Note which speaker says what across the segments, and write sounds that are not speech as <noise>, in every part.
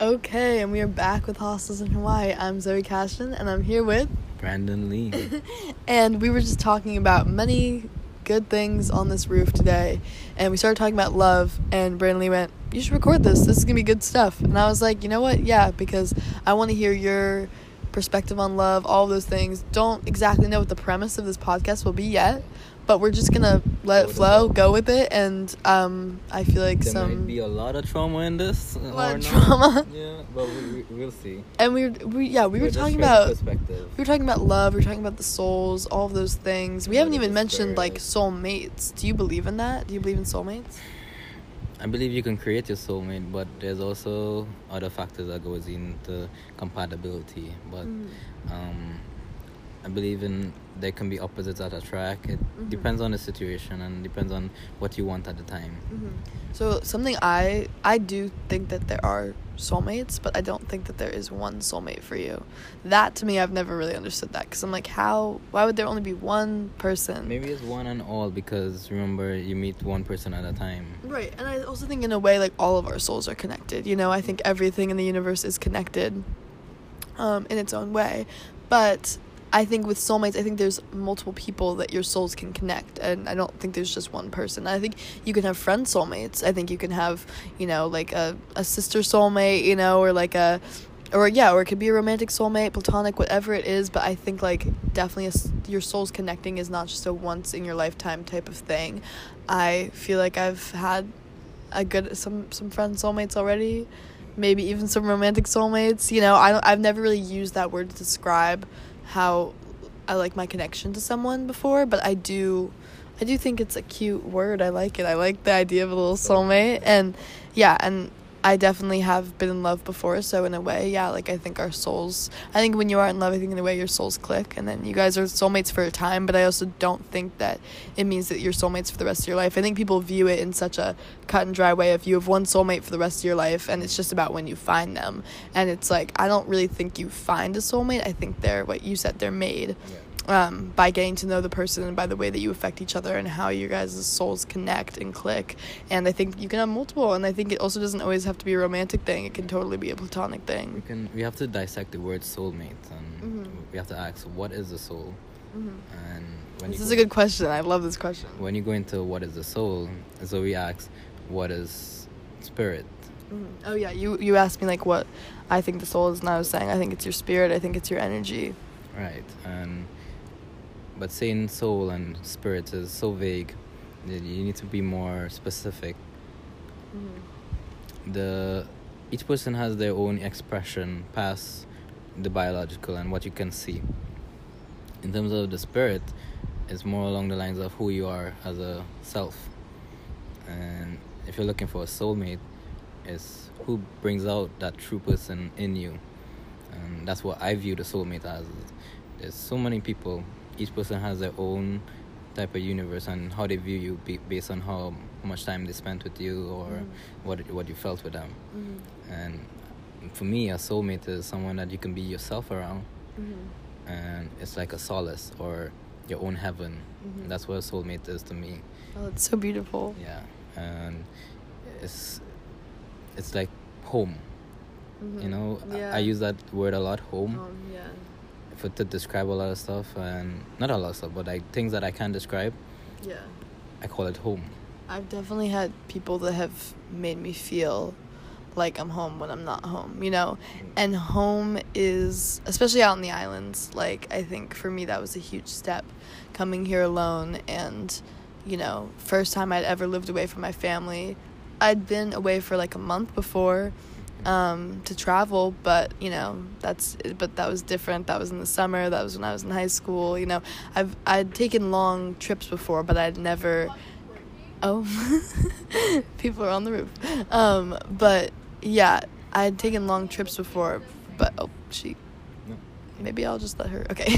Speaker 1: Okay, and we are back with Hostels in Hawaii. I'm Zoe Cashton, and I'm here with. <laughs>
Speaker 2: Brandon Lee.
Speaker 1: and we were just talking about many good things on this roof today. And we started talking about love, and Brandon Lee went, You should record this. This is going to be good stuff. And I was like, You know what? Yeah, because I want to hear your perspective on love, all those things. Don't exactly know what the premise of this podcast will be yet, but we're just gonna let it flow, go with it, and um, I feel like some
Speaker 2: there
Speaker 1: some
Speaker 2: might be a lot of trauma in this.
Speaker 1: a lot
Speaker 2: or
Speaker 1: of
Speaker 2: not.
Speaker 1: trauma. <laughs>
Speaker 2: Yeah, but we, we, we'll see.
Speaker 1: And we were, we yeah, we
Speaker 2: We're
Speaker 1: were talking about
Speaker 2: perspective.
Speaker 1: we were talking about love. We were talking about the souls, all of those things. We haven't even
Speaker 2: the
Speaker 1: mentioned like
Speaker 2: spirit.
Speaker 1: soulmates. Do you believe in that? Do you believe in soulmates?
Speaker 2: I believe you can create your soulmate, but there's also other factors that goes into compatibility. But
Speaker 1: Mm.
Speaker 2: um, I believe in there can be opposites that attract. It
Speaker 1: Mhm.
Speaker 2: depends on the situation and depends on what you want at the time.
Speaker 1: Mm-hmm. So something I I do think that there are soulmates, but I don't think that there is one soulmate for you. That to me, I've never really understood that because I'm like, how? Why would there only be one person?
Speaker 2: Maybe it's one and all because remember you meet one person at a time.
Speaker 1: Right, and I also think in a way like all of our souls are connected. You know, I think everything in the universe is connected, um, in its own way, but. I think with soulmates, I think there's multiple people that your souls can connect, and I don't think there's just one person. I think you can have friend soulmates. I think you can have, you know, like a, a sister soulmate, you know, or like a, or yeah, or it could be a romantic soulmate, platonic, whatever it is. But I think like definitely a your souls connecting is not just a once in your lifetime type of thing. I feel like I've had a good some some friend soulmates already, maybe even some romantic soulmates. You know, I don't, I've never really used that word to describe how I like my connection to someone before, but I do I do think it's a cute word. I like it. I like the idea of a little soulmate and yeah, and I definitely have been in love before, so in a way, yeah, like I think our souls I think when you are in love, I think in a way your souls click and then you guys are soulmates for a time, but I also don't think that it means that you're soulmates for the rest of your life. I think people view it in such a cut and dry way if you have one soulmate for the rest of your life and it's just about when you find them. And it's like I don't really think you find a soulmate. I think they're what you said, they're made um, by getting to know the person and by the way that you affect each other and how your guys' souls connect and click. And I think you can have multiple, and I think it also doesn't always have to be a romantic thing. It can totally be a platonic
Speaker 2: We
Speaker 1: thing.
Speaker 2: can we have to dissect the word soulmate and
Speaker 1: Mhm.
Speaker 2: we have to ask what is the soul and when
Speaker 1: This is
Speaker 2: go-
Speaker 1: a good question. I love this question.
Speaker 2: when you go into what is the soul so we ask what is spirit
Speaker 1: Mhm. Oh yeah, you you asked me like what I think the soul is, and I was saying I think it's your spirit. I think it's your energy.
Speaker 2: right and but saying soul and spirit is so vague that you need to be more specific. Mm-hmm. The each person has their own expression past the biological and what you can see. In terms of the spirit it's more along the lines of who you are as a self. And if you're looking for a soulmate it's who brings out that true person in you. And that's what i view the soulmate as. There's so many people each person has their own type of universe and how they view you be, based on how much time they spent with you or
Speaker 1: Mhm.
Speaker 2: what what you felt with them
Speaker 1: Mm-hmm.
Speaker 2: and for me a soulmate is someone that you can be yourself around
Speaker 1: Mm-hmm.
Speaker 2: and it's like a solace or your own heaven
Speaker 1: Mhm.
Speaker 2: that's what a soulmate is to me
Speaker 1: Oh, it's so beautiful.
Speaker 2: yeah and it's it's like home you know I- I, use that word a lot home
Speaker 1: Um, yeah.
Speaker 2: For to describe a lot of stuff and not a lot of stuff but like things that i can't describe
Speaker 1: Yeah.
Speaker 2: i call it home
Speaker 1: I've definitely had people that have made me feel like I'm home when I'm not home, you know? Mm. And home is, especially out in the islands, like, I think for me that was a huge step coming here alone. And, you know, first time I'd ever lived away from my family. I'd been away for like a month before um, to travel, but, you know, that's, but that was different. That was in the summer. That was when I was in high school, you know? I've, I'd taken long trips before, but I'd never Oh, <laughs> people are on the roof. Um, but yeah, I had taken long trips before, but oh, she.
Speaker 2: No.
Speaker 1: Maybe I'll just let her. Okay.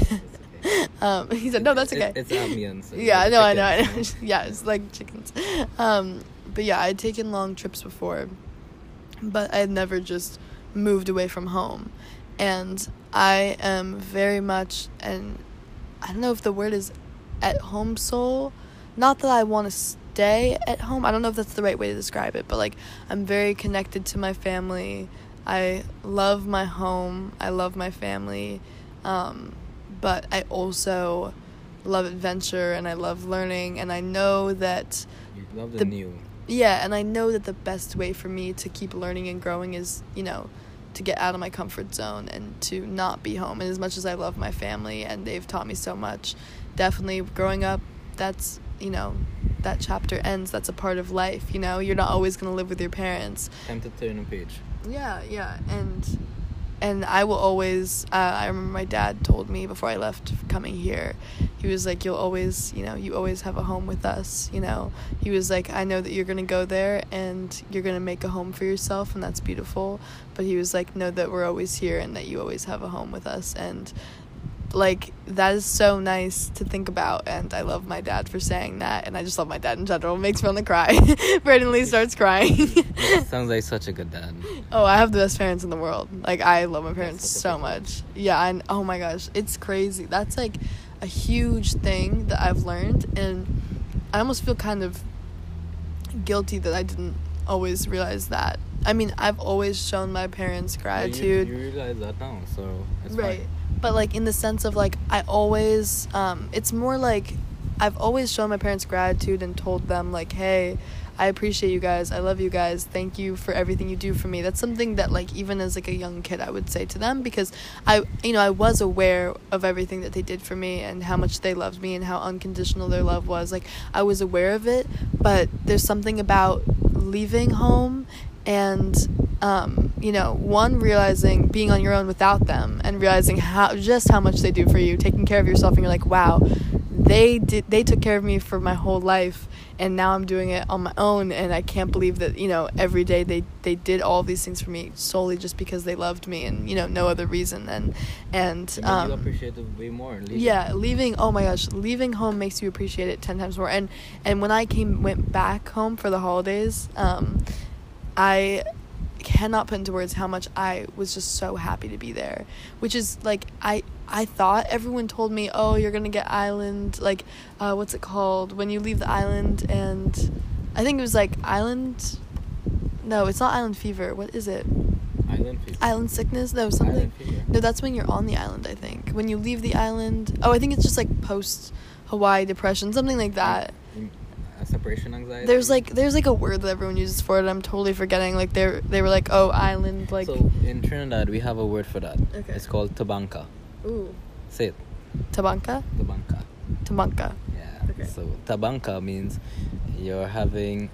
Speaker 1: <laughs> um, he said, "No, that's
Speaker 2: It-
Speaker 1: okay."
Speaker 2: it's ambience
Speaker 1: yeah, no, I know, I know. <laughs> yeah, it's like chickens. Um, but yeah, I'd taken long trips before, but I had never just moved away from home, and I am very much and I don't know if the word is at home soul. Not that I want to stay at home. I don't know if that's the right way to describe it, but like I'm very connected to my family. I love my home. I love my family. Um, but I also love adventure and I love learning and I know that
Speaker 2: You love the,
Speaker 1: The-
Speaker 2: new.
Speaker 1: Yeah, and I know that the best way for me to keep learning and growing is, you know, to get out of my comfort zone and to not be home. And as much as I love my family and they've taught me so much, definitely growing up, that's, you know, that chapter ends. That's a part of life, you know? You're not always going to live with your parents.
Speaker 2: Time to turn a page.
Speaker 1: Yeah, yeah, and and I will always. Uh, I remember my dad told me before I left coming here. He was like, "You'll always, you know, you always have a home with us." You know, he was like, "I know that you're gonna go there and you're gonna make a home for yourself, and that's beautiful." But he was like, "Know that we're always here and that you always have a home with us." And like that is so nice to think about and i love my dad for saying that and i just love my dad in general it makes me want to cry <laughs> brandon lee starts crying <laughs>
Speaker 2: Sounds like such a good dad.
Speaker 1: Oh, I have the best parents in the world. Like I love my parents so
Speaker 2: big one.
Speaker 1: much. Yeah, and oh my gosh, it's crazy. That's like a huge thing that I've learned and I almost feel kind of guilty that I didn't always realize that. I mean, I've always shown my parents gratitude.
Speaker 2: You, you realize that now, so it's
Speaker 1: right.
Speaker 2: fine.
Speaker 1: But like in the sense of like I always um it's more like I've always shown my parents gratitude and told them like, "Hey, I appreciate you guys. I love you guys. Thank you for everything you do for me." That's something that like even as like a young kid I would say to them because I you know, I was aware of everything that they did for me and how much they loved me and how unconditional their love was. Like I was aware of it, but there's something about leaving home and um, you know one realizing being on your own without them and realizing how just how much they do for you taking care of yourself and you're like wow they did they took care of me for my whole life and now I'm doing it on my own and I can't believe that you know every day they they did all these things for me solely just because they loved me and you know no other reason and and
Speaker 2: you
Speaker 1: um,
Speaker 2: appreciate it way more. leaving.
Speaker 1: yeah leaving oh my gosh leaving home makes you appreciate it 10 times more and and when i came went back home for the holidays um i cannot put into words how much i was just so happy to be there which is like i i thought everyone told me oh you're gonna get island like uh what's it called when you leave the island and i think it was like island no it's not island fever what is it
Speaker 2: Island fever.
Speaker 1: island sickness no something no, that's when you're on the island, I think. When you leave the island. Oh, I think it's just like post Hawaii depression, something like that.
Speaker 2: Separation anxiety.
Speaker 1: There's like there's like a word that everyone uses for it. I'm totally forgetting. Like they they were like, "Oh, island like
Speaker 2: so in Trinidad we have a word for that.
Speaker 1: Okay.
Speaker 2: It's called tabanka.
Speaker 1: ooh,
Speaker 2: Say it.
Speaker 1: tabanka,
Speaker 2: Tabanka.
Speaker 1: tabanka."
Speaker 2: Yeah.
Speaker 1: Okay.
Speaker 2: So tabanka means you're having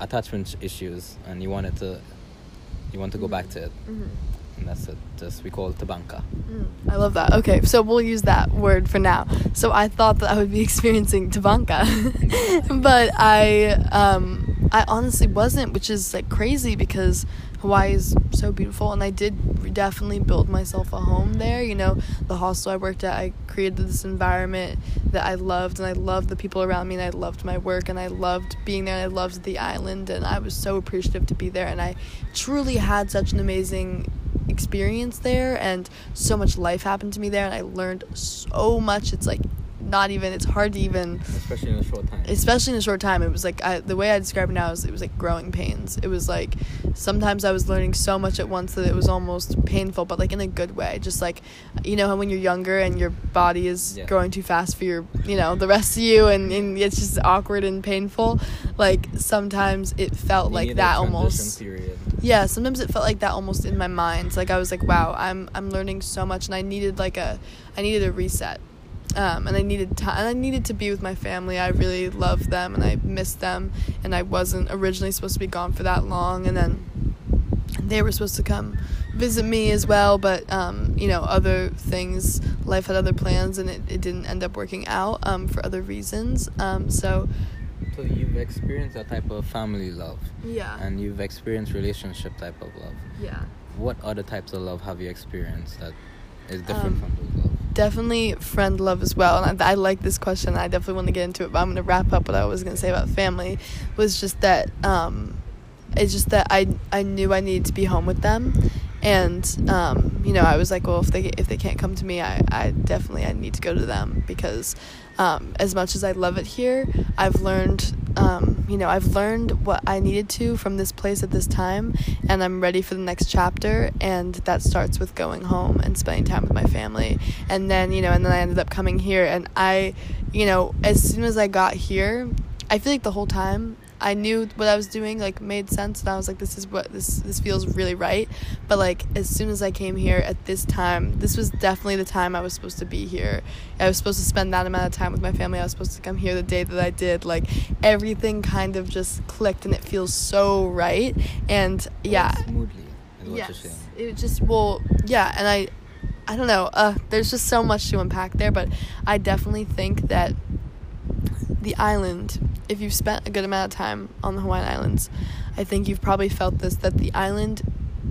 Speaker 2: attachment issues and you want it to you want to go back to it.
Speaker 1: Mhm.
Speaker 2: And that's it. Just we call it tabanka.
Speaker 1: Mm, I love that. Okay, so we'll use that word for now. So I thought that I would be <laughs> experiencing Tabanka, <laughs> but I um I honestly wasn't, which is like crazy because Hawaii is so beautiful, and I did definitely build myself a home there. You know, the hostel I worked at, I created this environment that I loved, and I loved the people around me, and I loved my work, and I loved being there, and I loved the island, and I was so appreciative to be there, and I truly had such an amazing experience there and so much life happened to me there and I learned so much it's like not even it's hard to even
Speaker 2: Especially in a short time.
Speaker 1: especially in a short time it was like I, the way i describe it now is it was like growing pains it was like sometimes i was learning so much at once that it was almost painful but like in a good way just like you know how when you're younger and your body is
Speaker 2: Yeah.
Speaker 1: growing too fast for your you know the rest of you and, and it's just awkward and painful like sometimes it felt
Speaker 2: You
Speaker 1: like that almost
Speaker 2: Period.
Speaker 1: Yeah sometimes it felt like that almost in my mind. Like i was like wow i'm i'm learning so much and i needed like a i needed a reset. Um, and i needed time and i needed to be with my family. I really loved them and i missed them and i wasn't originally supposed to be gone for that long and then they were supposed to come visit me as well but um, you know other things life had other plans and it, it didn't end up working out um, for other reasons. Um, so
Speaker 2: So you've experienced that type of family love,
Speaker 1: yeah
Speaker 2: and you've experienced relationship type of love.
Speaker 1: yeah
Speaker 2: What other types of love have you experienced that is different
Speaker 1: Um,
Speaker 2: from those love?
Speaker 1: definitely friend love as well and I, I like this question i definitely want to get into it but i'm going to wrap up what i was going to say about family was just that um, it's just that i i knew i needed to be home with them and um, you know i was like well if they if they can't come to me i, I definitely i need to go to them because um, as much as i love it here i've learned um, you know, I've learned what I needed to from this place at this time, and I'm ready for the next chapter. And that starts with going home and spending time with my family. And then, you know, and then I ended up coming here. And I, you know, as soon as I got here, I feel like the whole time I knew what I was doing like made sense and I was like this is what this this feels really right. But like as soon as I came here at this time this was definitely the time I was supposed to be here. I was supposed to spend that amount of time with my family. I was supposed to come here the day that I did. Like everything kind of just clicked and it feels so right. And yeah.
Speaker 2: Smoothly
Speaker 1: yes. it just well yeah and I I don't know. Uh there's just so much to unpack there but I definitely think that the island, if you've spent a good amount of time on the Hawaiian Islands, I think you've probably felt this that the island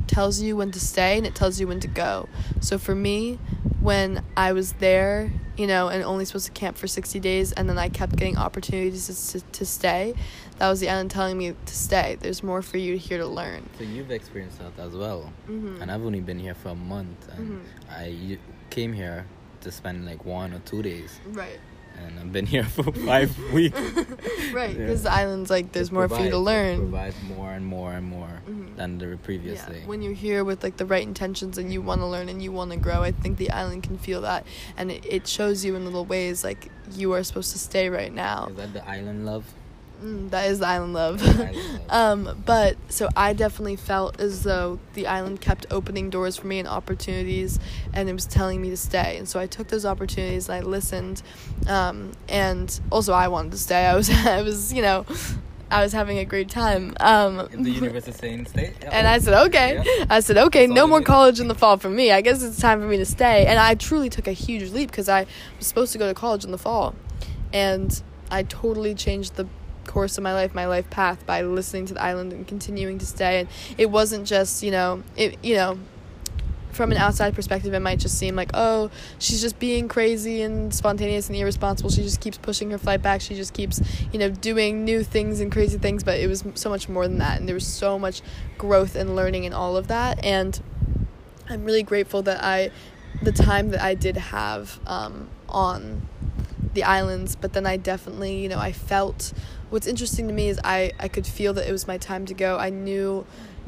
Speaker 1: tells you when to stay and it tells you when to go. So for me, when I was there, you know, and only supposed to camp for 60 days, and then I kept getting opportunities to, to, stay, that was the island telling me to stay. There's more for you here to learn.
Speaker 2: So you've experienced that as well,
Speaker 1: Mhm.
Speaker 2: and I've only been here for a month, and
Speaker 1: Mhm.
Speaker 2: I came here to spend like one or two days,
Speaker 1: Right.
Speaker 2: And I've been here <laughs> for five <laughs> weeks. <laughs>
Speaker 1: right,
Speaker 2: Yeah.
Speaker 1: because the island's like there's
Speaker 2: It
Speaker 1: more for you to learn.
Speaker 2: provides more and more and more
Speaker 1: Mhm.
Speaker 2: than the previous
Speaker 1: yeah,
Speaker 2: day.
Speaker 1: when you're here with like the right intentions and you want to learn and you want to grow, I think the island can feel that, and it, it shows you in little ways like you are supposed to stay right now.
Speaker 2: Is that the island love?
Speaker 1: Mm, that is the island love.
Speaker 2: Island <laughs> love.
Speaker 1: um, but so I definitely felt as though the island kept opening doors for me and opportunities, and it was telling me to stay. And so I took those opportunities and I listened, um, and also I wanted to stay. I was, <laughs> I was, you know, I was having a great time. Um,
Speaker 2: the universe is saying stay. <laughs>
Speaker 1: and I said, okay.
Speaker 2: Yeah.
Speaker 1: I said, okay,
Speaker 2: That's
Speaker 1: no more college in the fall for me. I guess it's time for me to stay. And I truly took a huge leap because I was supposed to go to college in the fall. And I totally changed the course of my life, my life path by listening to the island and continuing to stay. And it wasn't just, you know, it, you know, from an outside perspective, it might just seem like, oh, she's just being crazy and spontaneous and irresponsible. She just keeps pushing her flight back. She just keeps, you know, doing new things and crazy things. But it was so much more than that. And there was so much growth and learning in all of that. And I'm really grateful that I, the time that I did have um, on the islands, but then I definitely, you know, I felt what's interesting to me is I, I could feel that it was my time to go. I knew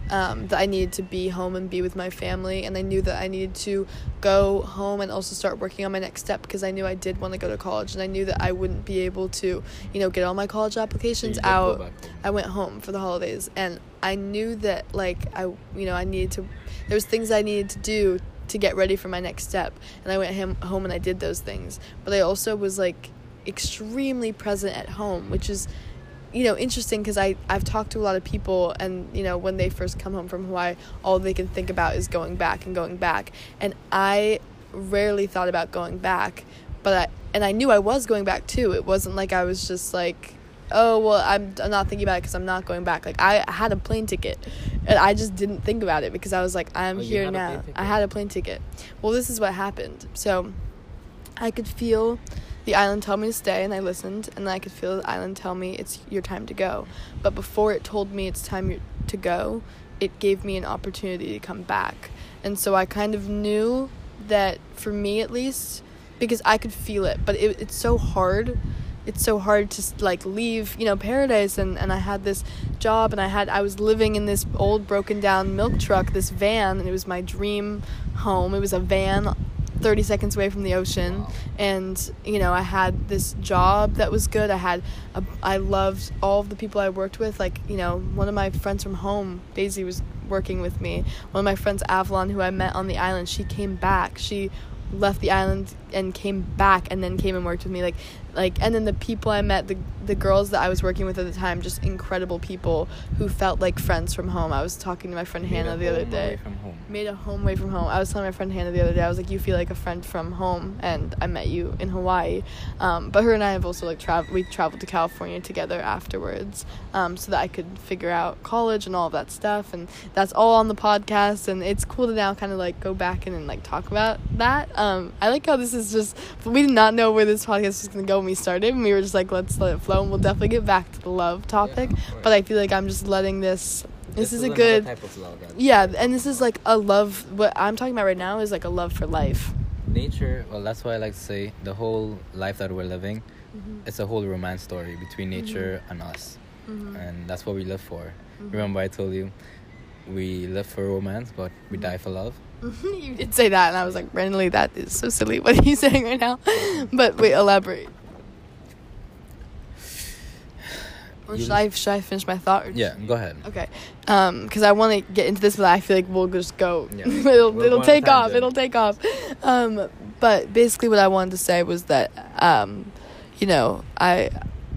Speaker 1: um, that I needed to be home and be with my family, and I knew that I needed to go home and also start working on my next step because I knew I did want to go to college, and I knew that I wouldn't be able to, you know, get all my college applications
Speaker 2: go
Speaker 1: out. I went home for the holidays, and I knew that like I, you know, I needed to. There was things I needed to do to get ready for my next step, and I went him, home and I did those things. But I also was like extremely present at home, which is you know interesting because I I've talked to a lot of people and you know when they first come home from Hawaii all they can think about is going back and going back. And I rarely thought about going back but I and I knew I was going back too. It wasn't like I was just like oh well I'm, I'm not thinking about it because I'm not going back. Like I had a plane ticket and I just didn't think about it because I was like I'm
Speaker 2: Oh,
Speaker 1: here
Speaker 2: had a plane
Speaker 1: now I had a plane ticket. Well this is what happened. So I could feel the island told me to stay, and I listened, and I could feel the island tell me it's your time to go. But before it told me it's time to go, it gave me an opportunity to come back. And so I kind of knew that for me at least, because I could feel it, but it, it's so hard. It's so hard to like leave, you know, paradise and, and I had this job and I had I was living in this old broken down milk truck, this van, and it was my dream home. It was a van 30 seconds away from the ocean and you know i had this job that was good. I had a, i loved all of the people i worked with. Like you know one of my friends from home daisy was working with me. One of my friends avalon who i met on the island she came back. She left the island and came back and then came and worked with me. Like like and then the people i met the the girls that i was working with at the time just incredible people who felt like friends from home i was talking to my friend
Speaker 2: Made
Speaker 1: hannah the other day
Speaker 2: away From home.
Speaker 1: made a home away from home. I was telling my friend Hannah the other day. I was like, "You feel like a friend from home," and I met you in Hawaii. Um, but her and I have also like traveled. We traveled to California together afterwards, um, so that I could figure out college and all of that stuff. And that's all on the podcast. And it's cool to now kind of like go back and, and like talk about that. Um, I like how this is just. We did not know where this podcast was gonna go when we started, and we were just like, "Let's let it flow." And we'll definitely get back to the love topic.
Speaker 2: course.
Speaker 1: but I feel like I'm just letting this. This, is, a good
Speaker 2: type of love.
Speaker 1: yeah, and this is like a love. What I'm talking about right now is like a love for life.
Speaker 2: nature well that's why i like to say the whole life that we're living
Speaker 1: Mhm.
Speaker 2: it's a whole romance story between
Speaker 1: Mhm.
Speaker 2: nature and us,
Speaker 1: Mhm.
Speaker 2: and that's what we live for.
Speaker 1: Mhm.
Speaker 2: Remember, I told you we live for romance, but we die for love. <laughs>
Speaker 1: you did say that, and I was like, randomly, that is so silly. What <laughs> are you saying right now? But wait, elaborate. Or
Speaker 2: You-
Speaker 1: should I should I finish my thought? Or
Speaker 2: Yeah, go ahead.
Speaker 1: Okay. Um, because I want to get into this, but I feel like we'll just go.
Speaker 2: Yeah. <laughs>
Speaker 1: it'll
Speaker 2: We'll
Speaker 1: it'll
Speaker 2: go on a
Speaker 1: take off. It'll take off. Um, but basically, what I wanted to say was that, um, you know, I,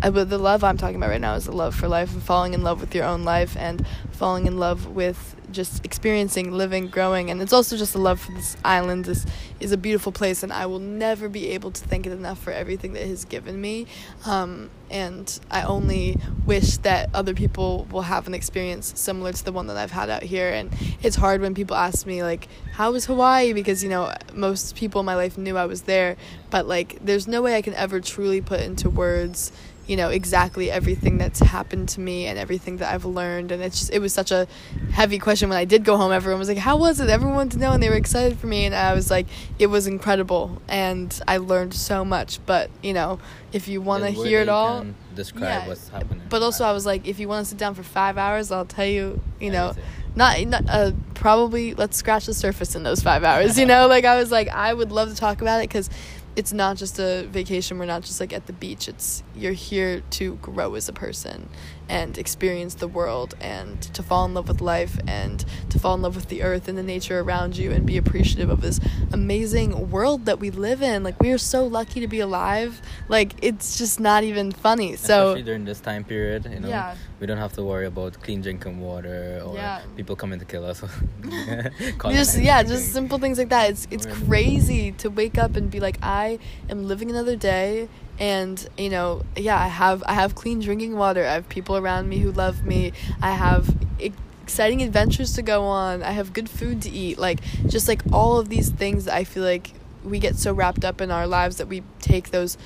Speaker 1: I but the love I'm talking about right now is the love for life and falling in love with your own life and falling in love with just experiencing, living, growing, and it's also just a love for this island. This is a beautiful place, and I will never be able to thank it enough for everything that it has given me. Um, and I only wish that other people will have an experience similar to the one that I've had out here. And it's hard when people ask me like, "How was Hawaii?" Because you know most people in my life knew I was there, but like, there's no way I can ever truly put into words you know exactly everything that's happened to me and everything that I've learned. And it's just it was such a heavy question when I did go home. Everyone was like how was it? Everyone wanted to know and they were excited for me. And I was like it was incredible. And I learned so much. But you know if you want to hear it all
Speaker 2: Describe
Speaker 1: yeah.
Speaker 2: what's happening.
Speaker 1: but also I was like if you want to sit down for 5 hours I'll tell you you know not, not uh, probably let's scratch the surface in those five hours you know? Like i was like i would love to talk about it because it's not just a vacation we're not just like at the beach. It's you're here to grow as a person and experience the world and to fall in love with life and to fall in love with the earth and the nature around you and be appreciative of this amazing world that we live in like we are so lucky to be alive like it's just not even funny so
Speaker 2: Especially during this time period, you know,
Speaker 1: Yeah.
Speaker 2: we don't have to worry about clean drinking water or
Speaker 1: Yeah.
Speaker 2: people coming to kill us. <laughs> <laughs>
Speaker 1: just yeah just simple things like that it's it's crazy to wake up and be like i am living another day and you know yeah i have i have clean drinking water i have people around me who love me i have exciting adventures to go on i have good food to eat like just like all of these things that i feel like we get so wrapped up in our lives that we take those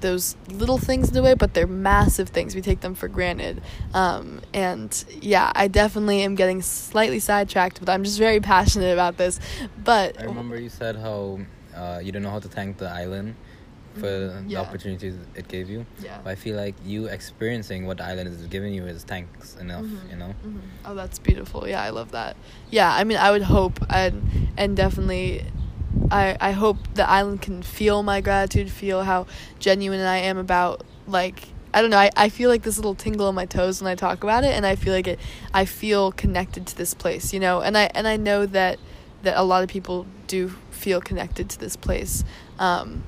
Speaker 1: those little things away, but they're massive things. We take them for granted. Um, and yeah, I definitely am getting slightly sidetracked, but I'm just very <laughs> passionate about this. But
Speaker 2: I remember you said how uh, you don't know how to thank the island for
Speaker 1: yeah.
Speaker 2: the opportunities it gave you.
Speaker 1: yeah.
Speaker 2: But I feel like you experiencing what the island is giving you is thanks enough,
Speaker 1: Mhm,
Speaker 2: you know?
Speaker 1: mhm. Oh, that's beautiful. Yeah, I love that. Yeah, I mean, I would hope and and definitely, I I hope the island can feel my gratitude, feel how genuine I am about like I don't know. I, I feel like this little tingle on my toes when I talk about it, and I feel like it. I feel connected to this place, you know, and I and I know that that a lot of people do feel connected to this place, um,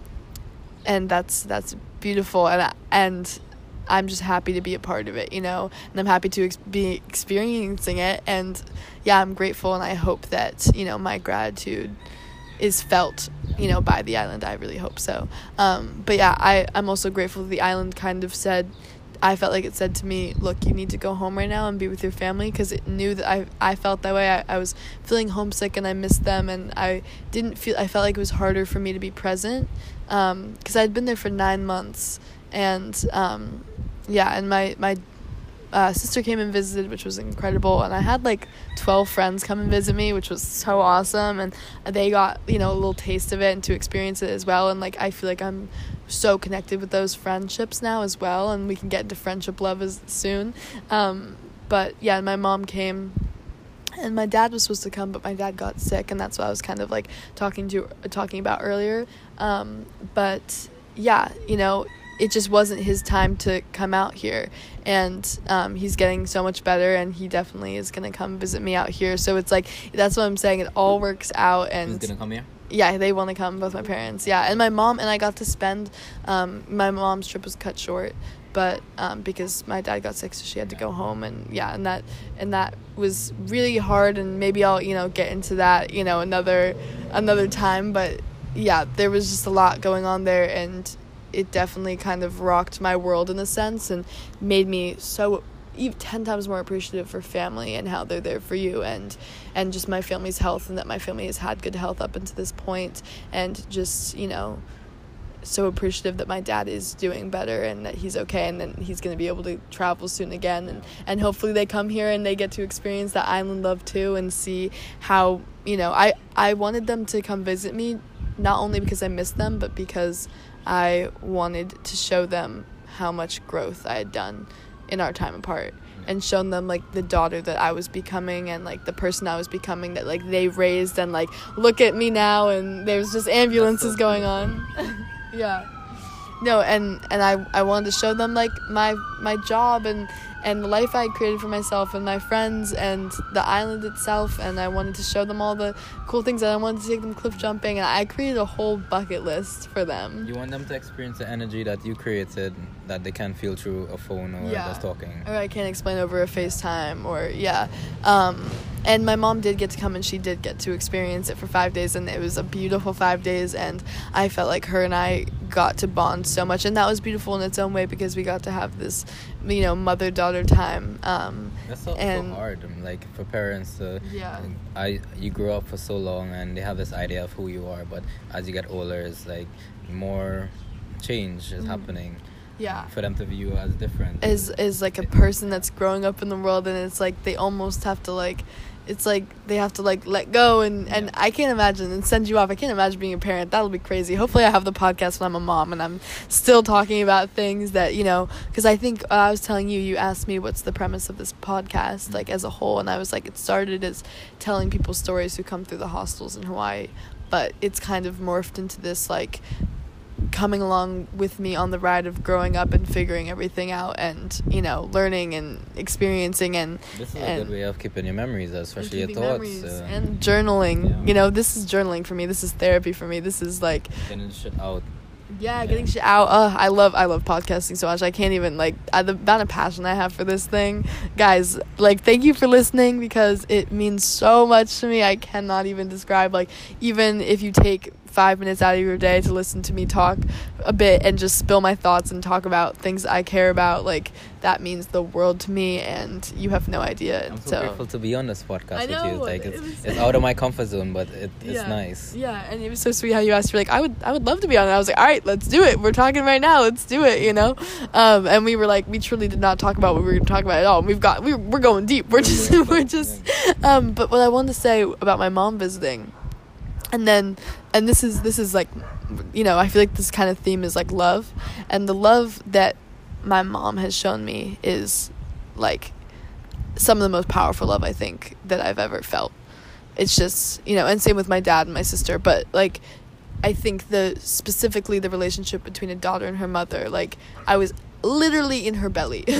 Speaker 1: and that's that's beautiful, and I, and I'm just happy to be a part of it, you know, and I'm happy to ex- be experiencing it, and yeah, I'm grateful, and I hope that you know my gratitude is felt, you know, by the island. I really hope so. Um, but yeah, I I'm also grateful that the island kind of said. I felt like it said to me, "Look, you need to go home right now and be with your family," because it knew that I I felt that way. I, I was feeling homesick and I missed them, and I didn't feel. I felt like it was harder for me to be present, because I'd been there for nine months, and um, yeah, and my my uh, sister came and visited, which was incredible, and I had like twelve friends come and visit me, which was so awesome, and they got you know a little taste of it and to experience it as well, and like I feel like I'm so connected with those friendships now as well, and we can get into friendship love as soon. Um, but yeah, my mom came and my dad was supposed to come but my dad got sick and that's what i was kind of like talking to talking about earlier um, but yeah you know it just wasn't his time to come out here and um, he's getting so much better and he definitely is going to come visit me out here so it's like that's what i'm saying it all works out and
Speaker 2: he's gonna come here?
Speaker 1: Yeah, they want to come, both my parents. Yeah, and my mom and I got to spend. Um, my mom's trip was cut short, but um, because my dad got sick, so she had to go home, and yeah, and that and that was really hard. And maybe I'll you know get into that you know another another time. But yeah, there was just a lot going on there, and it definitely kind of rocked my world in a sense, and made me so even 10 times more appreciative for family and how they're there for you and and just my family's health and that my family has had good health up until this point and just you know so appreciative that my dad is doing better and that he's okay and then he's going to be able to travel soon again and and hopefully they come here and they get to experience that island love too and see how you know I I wanted them to come visit me not only because I miss them but because I wanted to show them how much growth I had done in our time apart and shown them like the daughter that I was becoming and like the person I was becoming that like they raised and like look at me now and there's just ambulances
Speaker 2: so
Speaker 1: going on. <laughs> yeah. No, and and I I wanted to show them like my my job and and the life I had created for myself and my friends and the island itself and I wanted to show them all the cool things and I wanted to take them cliff jumping and I created a whole bucket list for them.
Speaker 2: You want them to experience the energy that you created that they can't feel through a phone or
Speaker 1: Yeah.
Speaker 2: just talking.
Speaker 1: or I can't explain over a FaceTime or yeah. Um, and my mom did get to come and she did get to experience it for five days and it was a beautiful five days and I felt like her and I got to bond so much and that was beautiful in its own way because we got to have this you know mother daughter time. Um,
Speaker 2: That's so, so
Speaker 1: and
Speaker 2: hard, um, like for parents to.
Speaker 1: Yeah.
Speaker 2: I you grew up for so long and they have this idea of who you are, but as you get older, it's like more change is
Speaker 1: Mhm.
Speaker 2: happening.
Speaker 1: Yeah.
Speaker 2: For them to view as different.
Speaker 1: is is like a person that's growing up in the world and it's like they almost have to like it's like they have to like let go and and I can't imagine and send you off. I can't imagine being a parent. That'll be crazy. Hopefully I have the podcast when I'm a mom and I'm still talking about things that, you know, cuz I think uh, I was telling you you asked me what's the premise of this podcast like as a whole and I was like it started as telling people stories who come through the hostels in Hawaii, but it's kind of morphed into this like coming along with me on the ride of growing up and figuring everything out and you know learning and experiencing and
Speaker 2: this is a
Speaker 1: and-
Speaker 2: good way of keeping your memories, especially your thoughts. uh,
Speaker 1: and journaling
Speaker 2: Yeah.
Speaker 1: you know this is journaling for me this is therapy for me this is like
Speaker 2: getting shit out.
Speaker 1: yeah,
Speaker 2: Yeah.
Speaker 1: getting shit out. Uh, I love I love podcasting so much. I can't even like I, the amount of passion I have for this thing, guys. Like, thank you for listening because it means so much to me. I cannot even describe. Like, even if you take five minutes out of your day to listen to me talk a bit and just spill my thoughts and talk about things I care about, like that means the world to me. And you have no idea.
Speaker 2: I'm so,
Speaker 1: so
Speaker 2: grateful to be on this podcast
Speaker 1: I
Speaker 2: with you.
Speaker 1: know,
Speaker 2: Like
Speaker 1: it
Speaker 2: it's
Speaker 1: was-
Speaker 2: it's out of my comfort zone, but it, it's
Speaker 1: Yeah.
Speaker 2: nice.
Speaker 1: Yeah, and it was so sweet how you asked. You're like, I would, I would love to be on it. I was like, all right, let's do it. We're talking right now. Let's do it. You know, um, and we were like, we truly did not talk about what we were going to talk about at all. We've got, we, we're going deep. We're just, <laughs> we're just. Um, but what I wanted to say about my mom visiting, and then, and this is this is like, you know, I feel like this kind of theme is like love, and the love that my mom has shown me is like some of the most powerful love I think that I've ever felt. It's just, you know, and same with my dad and my sister, but like I think the specifically the relationship between a daughter and her mother, like I was literally in her belly. <laughs>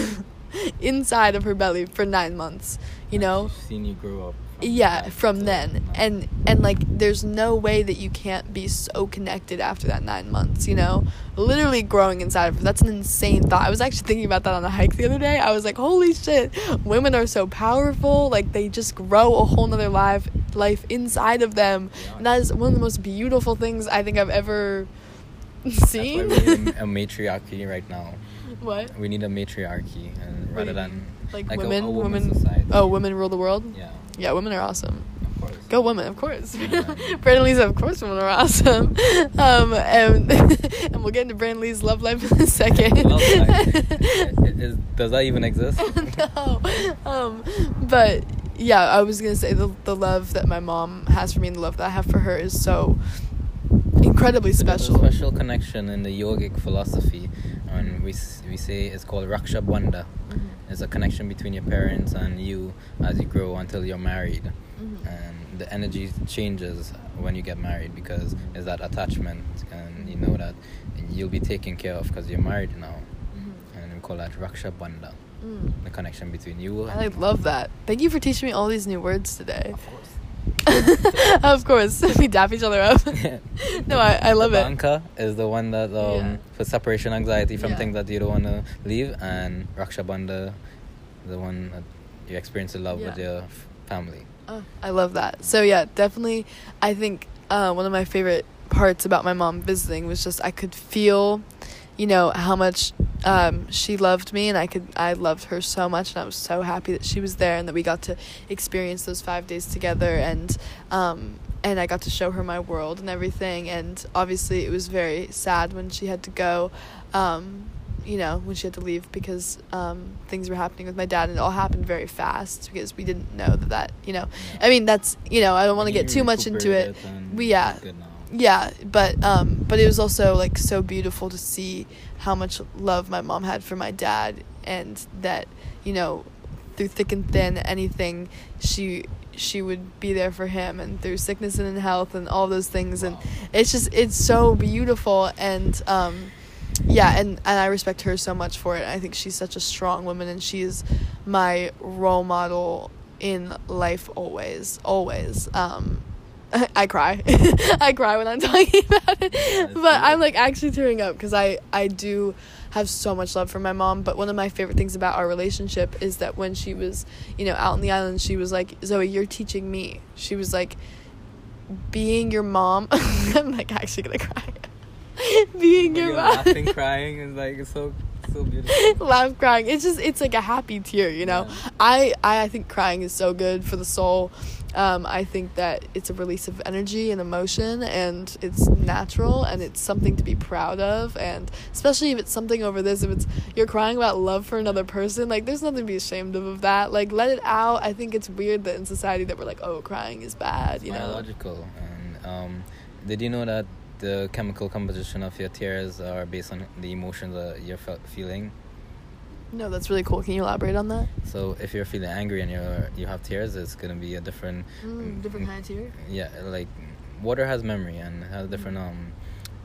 Speaker 1: inside of her belly for 9 months, you know?
Speaker 2: She's seen you grow up.
Speaker 1: Yeah from then. And and like there's no way that you can't be so connected after that nine months you know? Literally growing inside of her. That's an insane thought. I was actually thinking about that on a hike the other day. I was like holy shit women are so powerful. Like they just grow a whole nother life life inside of them. And that is one of the most beautiful things i think i've ever seen.
Speaker 2: a <laughs> matriarchy right now.
Speaker 1: what?
Speaker 2: We need a matriarchy, and rather than
Speaker 1: like,
Speaker 2: like a-
Speaker 1: women
Speaker 2: a woman
Speaker 1: women oh,
Speaker 2: society.
Speaker 1: oh women rule the world?
Speaker 2: Yeah,
Speaker 1: yeah women are awesome. Go women, of course.
Speaker 2: Yeah. <laughs>
Speaker 1: Brandon Lee's, of course, women are awesome. <laughs> Um, and, <laughs> and we'll get into Brandon Lee's love life in a second.
Speaker 2: Love life. Does that even exist?
Speaker 1: no. Um, but yeah, I was gonna say the the love that my mom has for me and the love that I have for her is so incredibly special.
Speaker 2: a special connection in the yogic philosophy, and we we say it's called Raksha Bandha. It's a connection between your parents and you as you grow until you're married,
Speaker 1: Mhm.
Speaker 2: and the energy changes when you get married because there's that attachment, and you know that you'll be taken care of because you're married now,
Speaker 1: Mhm.
Speaker 2: and we call that Raksha Bandha,
Speaker 1: Mm.
Speaker 2: the connection between you.
Speaker 1: And I love that. Thank you for teaching me all these new words today.
Speaker 2: Of course. <laughs>
Speaker 1: of course, <laughs> we dap each other up. <laughs> no, I, I love it.
Speaker 2: Banka is the one that um,
Speaker 1: Yeah.
Speaker 2: for separation anxiety from
Speaker 1: Yeah.
Speaker 2: things that you don't want to leave, and Raksha Bandha, the one that you experience the love with your f- family.
Speaker 1: Oh, I love that. So yeah, definitely. I think uh, one of my favorite parts about my mom visiting was just I could feel, you know, how much um, she loved me, and I could I loved her so much, and I was so happy that she was there and that we got to experience those five days together, and um, and I got to show her my world and everything. And obviously, it was very sad when she had to go. Um, you know, when she had to leave because um, things were happening with my dad, and it all happened very fast because we didn't know that that, you know, I mean, that's, you know, I don't want to get too much into it. We, yeah. Yeah but um but it was also like so beautiful to see how much love my mom had for my dad and that you know through thick and thin anything she she would be there for him and through sickness and in health and all those things. And it's just it's so beautiful and um yeah and and I respect her so much for it. I think she's such a strong woman and she's my role model in life always always. Um <laughs> I cry. <laughs> I cry when I'm <laughs> talking about it. but I'm like actually tearing up because I I do have so much love for my mom. But one of my favorite things about our relationship is that when she was, you know, out in the island, she was like, Zoe, you're teaching me. She was like, being your mom. I'm like actually gonna cry. being your mom.
Speaker 2: laughing, crying is like it's so so beautiful.
Speaker 1: Laugh, crying. It's just it's like a happy tear, you know.
Speaker 2: Yeah.
Speaker 1: I, I I think crying is so good for the soul. Um, I think that it's a release of energy and emotion, and it's natural, and it's something to be proud of. And especially if it's something over this, if it's you're crying about love for another person, like there's nothing to be ashamed of of that. Like let it out. I think it's weird that in society that we're like, oh, crying is bad, you know.
Speaker 2: biological. And um, did you know that the chemical composition of your tears are based on the emotions that you're feeling?
Speaker 1: No, that's really cool. Can you elaborate on that?
Speaker 2: So if you're feeling angry and you're you have tears, it's gonna be a different.
Speaker 1: Mm, different kind of tear.
Speaker 2: Yeah, like water has memory and has different
Speaker 1: Mm.
Speaker 2: um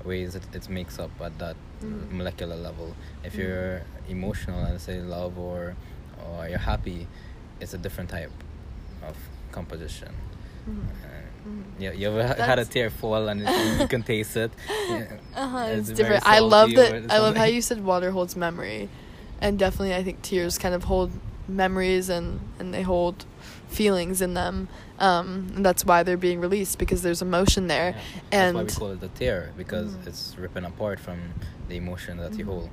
Speaker 2: ways it, it makes up at that
Speaker 1: Mm.
Speaker 2: molecular level. If
Speaker 1: Mm.
Speaker 2: you're emotional, let's say love or or you're happy, it's a different type of composition.
Speaker 1: Mhm.
Speaker 2: yeah, you ever ha- <laughs> had a tear fall and it, <laughs> you can taste it? <laughs> Yeah.
Speaker 1: Uh-huh,
Speaker 2: It's
Speaker 1: it's, different. I love that. I love how you said water holds memory, and definitely I think tears kind of hold memories and and they hold feelings in them. Um, and that's why they're being released because there's emotion there,
Speaker 2: Yeah.
Speaker 1: and
Speaker 2: That's why we call it a tear because
Speaker 1: Mhm.
Speaker 2: it's ripping apart from the emotion that you
Speaker 1: Mhm.
Speaker 2: hold.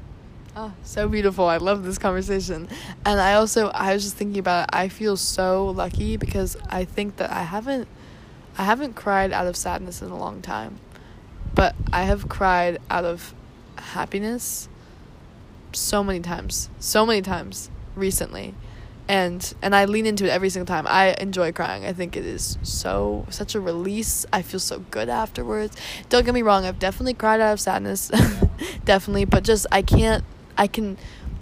Speaker 1: Oh, so beautiful. I love this conversation. And I also I was just thinking about it. I feel so lucky because I think that I haven't I haven't cried out of sadness in a long time. But I have cried out of happiness so many times. So many times recently. And and I lean into it every single time. I enjoy crying. I think it is so such a release. I feel so good afterwards. Don't get me wrong, I've definitely cried out of sadness. <laughs> definitely, but just I can't I can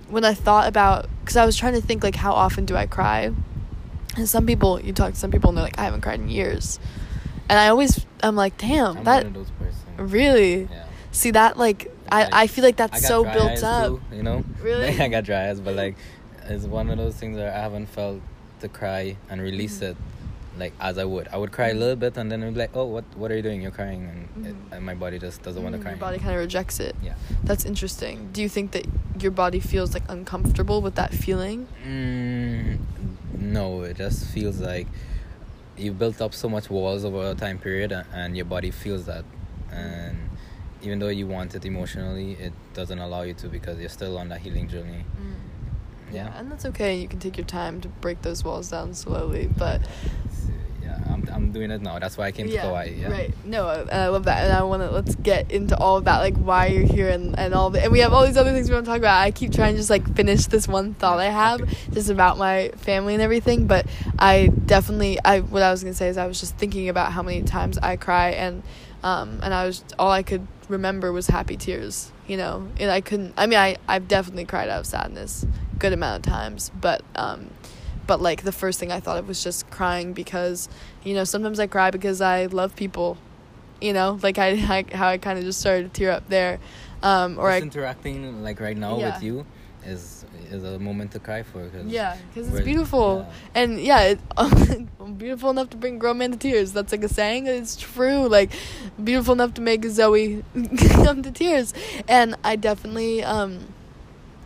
Speaker 1: when I thought about cuz I was trying to think like how often do I cry? And some people you talk to some people and they're like I haven't cried in years. And I always I'm like, "Damn,
Speaker 2: I'm
Speaker 1: that
Speaker 2: one of those
Speaker 1: really
Speaker 2: Yeah.
Speaker 1: See that like I, I feel like that's so built up.
Speaker 2: Too, you know. <laughs>
Speaker 1: Really?
Speaker 2: I got dry eyes, but like, it's one of those things where I haven't felt to cry and release
Speaker 1: Mhm.
Speaker 2: it, like as I would. I would cry a little bit and then I'd be like, "Oh, what? What are you doing? You're crying," and, it,
Speaker 1: Mhm.
Speaker 2: and my body just doesn't want to cry.
Speaker 1: Your body kind of rejects it.
Speaker 2: Yeah.
Speaker 1: That's interesting. Do you think that your body feels like uncomfortable with that feeling?
Speaker 2: Mm, no, it just feels like you built up so much walls over a time period, a- and your body feels that, and even though you want it emotionally, it doesn't allow you to because you're still on that healing journey. Yeah.
Speaker 1: and that's okay. You can take your time to break those walls down slowly, but
Speaker 2: yeah, I'm, I'm doing it now. That's why I came to Hawaii. Yeah.
Speaker 1: right. No, and I love that, and I want to let's get into all of that, like why you're here and and all the, and we have all these other things we want to talk about. I keep trying to just like finish this one thought I have
Speaker 2: Okay.
Speaker 1: just about my family and everything, but I definitely I what I was gonna say is I was just thinking about how many times I cry and um and I was all I could remember was happy tears, you know, and I couldn't. I mean, I I've definitely cried out of sadness, good amount of times, but um but like the first thing I thought of was just crying because you know sometimes I cry because I love people, you know, like I, <laughs> I how I kind of just started to tear up there, um, or
Speaker 2: Just
Speaker 1: I
Speaker 2: interacting like right now
Speaker 1: Yeah.
Speaker 2: with you is is a moment to cry for. Cause
Speaker 1: yeah because it's beautiful.
Speaker 2: yeah.
Speaker 1: and yeah it, <laughs> beautiful enough to bring grown men to tears. That's like a saying it's true. Like beautiful enough to make Zoe <laughs> come to tears. And I definitely um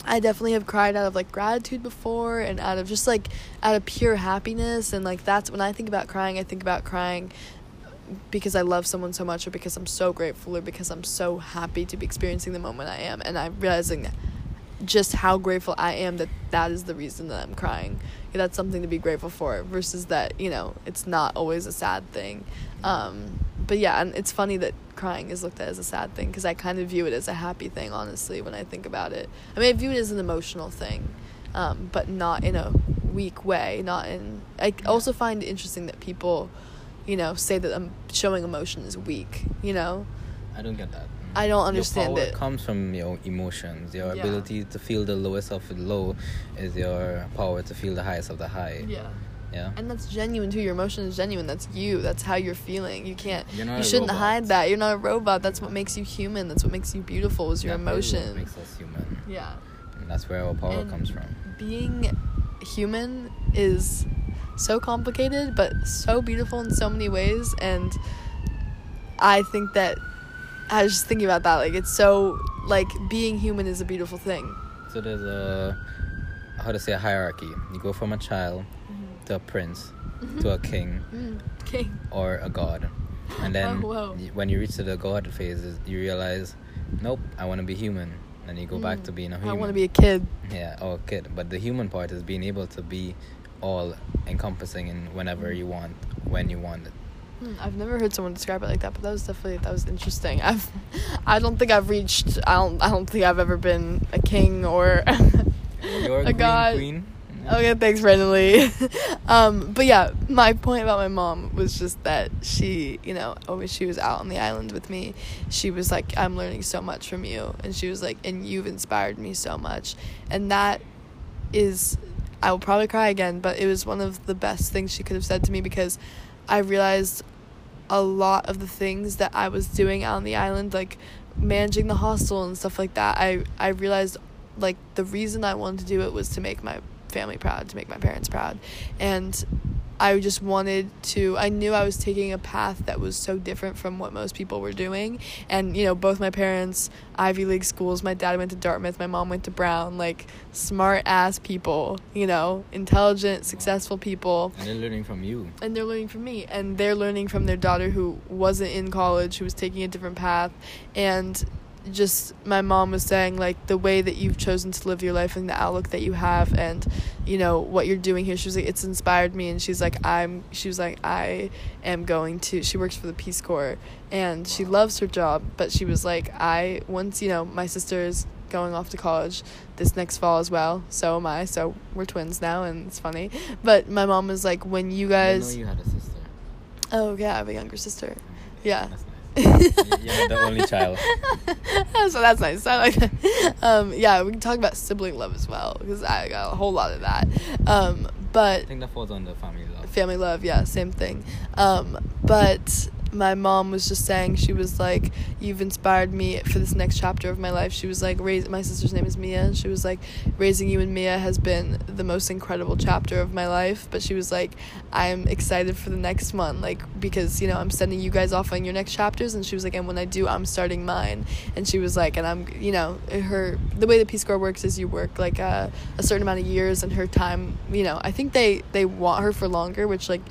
Speaker 1: I definitely have cried out of like gratitude before and out of just like out of pure happiness. And like that's when I think about crying I think about crying because I love someone so much or because I'm so grateful or because I'm so happy to be experiencing the moment I am. And I'm realizing just how grateful I am that that is the reason that I'm crying. That's something to be grateful for versus that, you know, it's not always a sad thing. Um, but yeah, and it's funny that crying is looked at as a sad thing because I kind of view it as a happy thing, honestly, when I think about it. I mean, I view it as an emotional thing, um, but not in a weak way. Not in. I also find it interesting that people you know, say that um, showing emotion is weak. You know,
Speaker 2: I don't get that.
Speaker 1: I don't understand
Speaker 2: your power
Speaker 1: it.
Speaker 2: comes from your emotions. Your
Speaker 1: Yeah.
Speaker 2: ability to feel the lowest of the low is your power to feel the highest of the high.
Speaker 1: yeah.
Speaker 2: Yeah.
Speaker 1: And that's genuine too. Your emotion is genuine. That's you. That's how you're feeling. You can't.
Speaker 2: You're not
Speaker 1: you shouldn't
Speaker 2: robot.
Speaker 1: hide that. You're not a robot. That's what makes you human. That's what makes you beautiful. Is your
Speaker 2: That
Speaker 1: emotion.
Speaker 2: makes us human.
Speaker 1: Yeah.
Speaker 2: And that's where our power
Speaker 1: And
Speaker 2: comes from.
Speaker 1: Being human is so complicated, but so beautiful in so many ways. And I think that I was just thinking about that. Like it's so like being human is a beautiful thing.
Speaker 2: So there's a how to say a hierarchy. You go from a child to a prince to a king
Speaker 1: Mm, okay.
Speaker 2: or a god, and then
Speaker 1: Oh,
Speaker 2: when you reach to the god phase, you realize, nope, I want to be human. and you go back to
Speaker 1: Mm.
Speaker 2: being a human.
Speaker 1: I want to be a kid.
Speaker 2: Yeah, or a kid. But the human part is being able to be all encompassing and whenever you want, when you want it.
Speaker 1: Hmm, I've never heard someone describe it like that, but that was definitely that was interesting. I've, I don't think I've reached. I don't. I don't think I've ever been a king or <laughs>
Speaker 2: You're a,
Speaker 1: a god.
Speaker 2: queen.
Speaker 1: Okay, thanks, Brandonley. <laughs> um, but yeah, my point about my mom was just that she, you know, when she was out on the island with me, she was like, "I'm learning so much from you," and she was like, "And you've inspired me so much," and that is, I will probably cry again, but it was one of the best things she could have said to me because I realized a lot of the things that I was doing out on the island, like managing the hostel and stuff like that. I I realized like the reason I wanted to do it was to make my family proud, to make my parents proud, and I just wanted to. I knew I was taking a path that was so different from what most people were doing, and you know, both my parents Ivy League schools. My dad went to Dartmouth. My mom went to Brown. Like smart ass people, you know, intelligent, successful people
Speaker 2: And they're learning from you.
Speaker 1: and they're learning from me and they're learning from their daughter who wasn't in college who was taking a different path and just my mom was saying like the way that you've chosen to live your life and the outlook that you have and you know what you're doing here. She was like it's inspired me. And she's like i'm she was like i am going to she works for the peace corps and she loves her job but she was like i once you know my sister is going off to college this next fall as well so am i so we're twins now and it's funny but my mom was like when you
Speaker 2: I
Speaker 1: guys
Speaker 2: know you had a sister.
Speaker 1: oh yeah i have a younger sister. Mm-hmm. Yeah.
Speaker 2: That's nice. You're the only child. <laughs>
Speaker 1: so that's nice. I like that. Um, yeah, we can talk about sibling love as well because I got a whole lot of that. Um, but
Speaker 2: I think that falls under family love.
Speaker 1: family love, yeah, same thing. Um, but my mom was just saying she was like, "You've inspired me for this next chapter of my life." She was like, "Raise." My sister's name is Mia, and she was like, "Raising you and Mia has been the most incredible chapter of my life." But she was like, "I'm excited for the next one, like because you know I'm sending you guys off on your next chapters." And she was like, "And when I do, I'm starting mine." And she was like, "And I'm, you know, her the way the Peace Corps works is you work like a, a certain amount of years, and her time, you know, I think they they want her for longer, which like."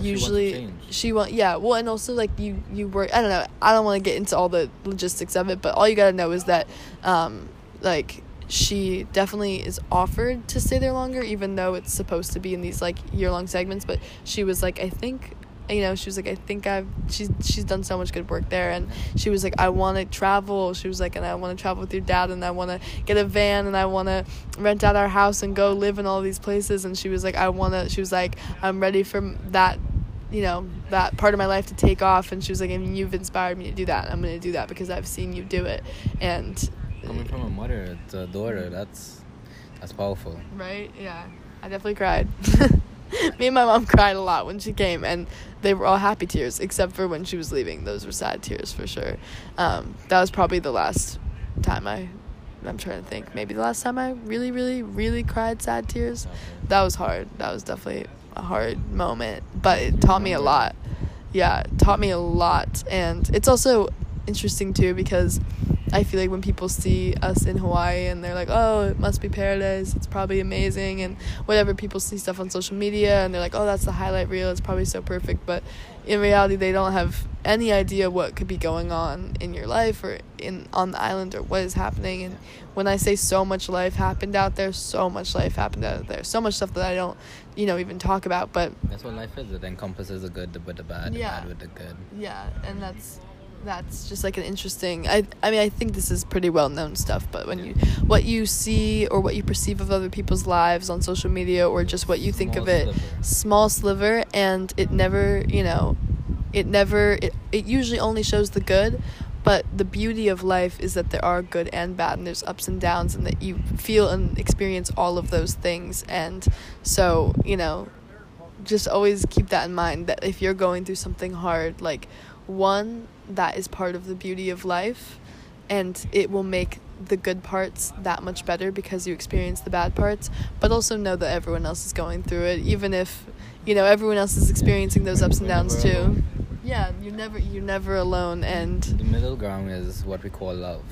Speaker 2: She wants to
Speaker 1: usually she want yeah well and also like you you work i don't know i don't want to get into all the logistics of it but all you gotta know is that um like she definitely is offered to stay there longer even though it's supposed to be in these like year long segments but she was like i think you know she was like i think i've she's she's done so much good work there. And she was like i want to travel. She was like and i want to travel with your dad and i want to get a van and i want to rent out our house and go live in all these places. And she was like i want to she was like i'm ready for that you know that part of my life to take off. And she was like I mean, you've inspired me to do that i'm going to do that because i've seen you do it. And
Speaker 2: Coming from a mother to a daughter, that's that's powerful.
Speaker 1: right? Yeah. I definitely cried <laughs> <laughs> me and my mom cried a lot when she came and they were all happy tears except for when she was leaving. Those were sad tears for sure. Um, that was probably the last time i i'm trying to think maybe the last time i really really really cried sad tears. That was hard. That was definitely a hard moment but it taught me a lot. Yeah taught me a lot and it's also interesting too because i feel like when people see us in hawaii and they're like oh it must be paradise. It's probably amazing. And whatever people see stuff on social media and they're like oh that's the highlight reel. It's probably so perfect. But in reality they don't have any idea what could be going on in your life or in on the island or what is happening. And when i say so much life happened out there so much life happened out there. So much stuff that i don't you know even talk about but
Speaker 2: That's what life is. It encompasses the good with the bad, the
Speaker 1: Yeah.
Speaker 2: bad with the good.
Speaker 1: yeah. And that's that's just like an interesting i i mean i think this is pretty well known stuff but when you what you see or what you perceive of other people's lives on social media or just what you think of it
Speaker 2: sliver.
Speaker 1: small sliver and it never you know it never it, it usually only shows the good but the beauty of life is that there are good and bad and there's ups and downs and that you feel and experience all of those things and so you know just always keep that in mind that if you're going through something hard like one that is part of the beauty of life and it will make the good parts that much better because you experience the bad parts but also know that everyone else is going through it even if you know everyone else is experiencing those ups and downs too yeah you're never you're never alone and
Speaker 2: The middle ground is what we call love.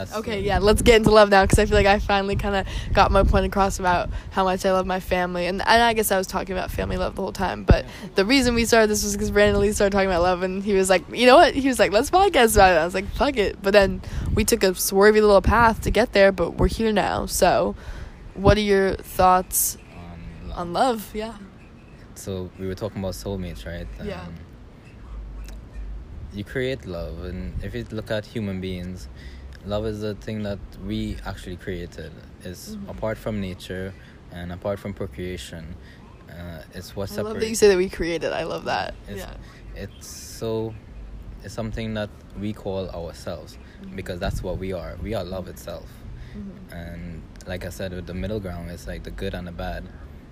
Speaker 2: That's
Speaker 1: okay yeah let's get into love now because i feel like i finally kind of got my point across about how much i love my family and, and i guess i was talking about family love the whole time but the reason we started this was because Brandonley started talking about love and he was like you know what? He was like let's podcast about it. I was like fuck it. But then we took a swervy little path to get there but we're here now. So what are your thoughts
Speaker 2: on love.
Speaker 1: on love? Yeah.
Speaker 2: So we were talking about soulmates, right?
Speaker 1: Yeah.
Speaker 2: Um, you create love, and if you look at human beings, love is the thing that we actually created. It's
Speaker 1: Mhm.
Speaker 2: apart from nature and apart from procreation. Uh, it's what
Speaker 1: i
Speaker 2: separates.
Speaker 1: love that you say that we created i love that
Speaker 2: It's,
Speaker 1: yeah
Speaker 2: it's so. It's something that we call ourselves
Speaker 1: Mhm.
Speaker 2: because that's what we are. We are love itself.
Speaker 1: Mhm.
Speaker 2: And like I said, with the middle ground, it's like the good and the bad,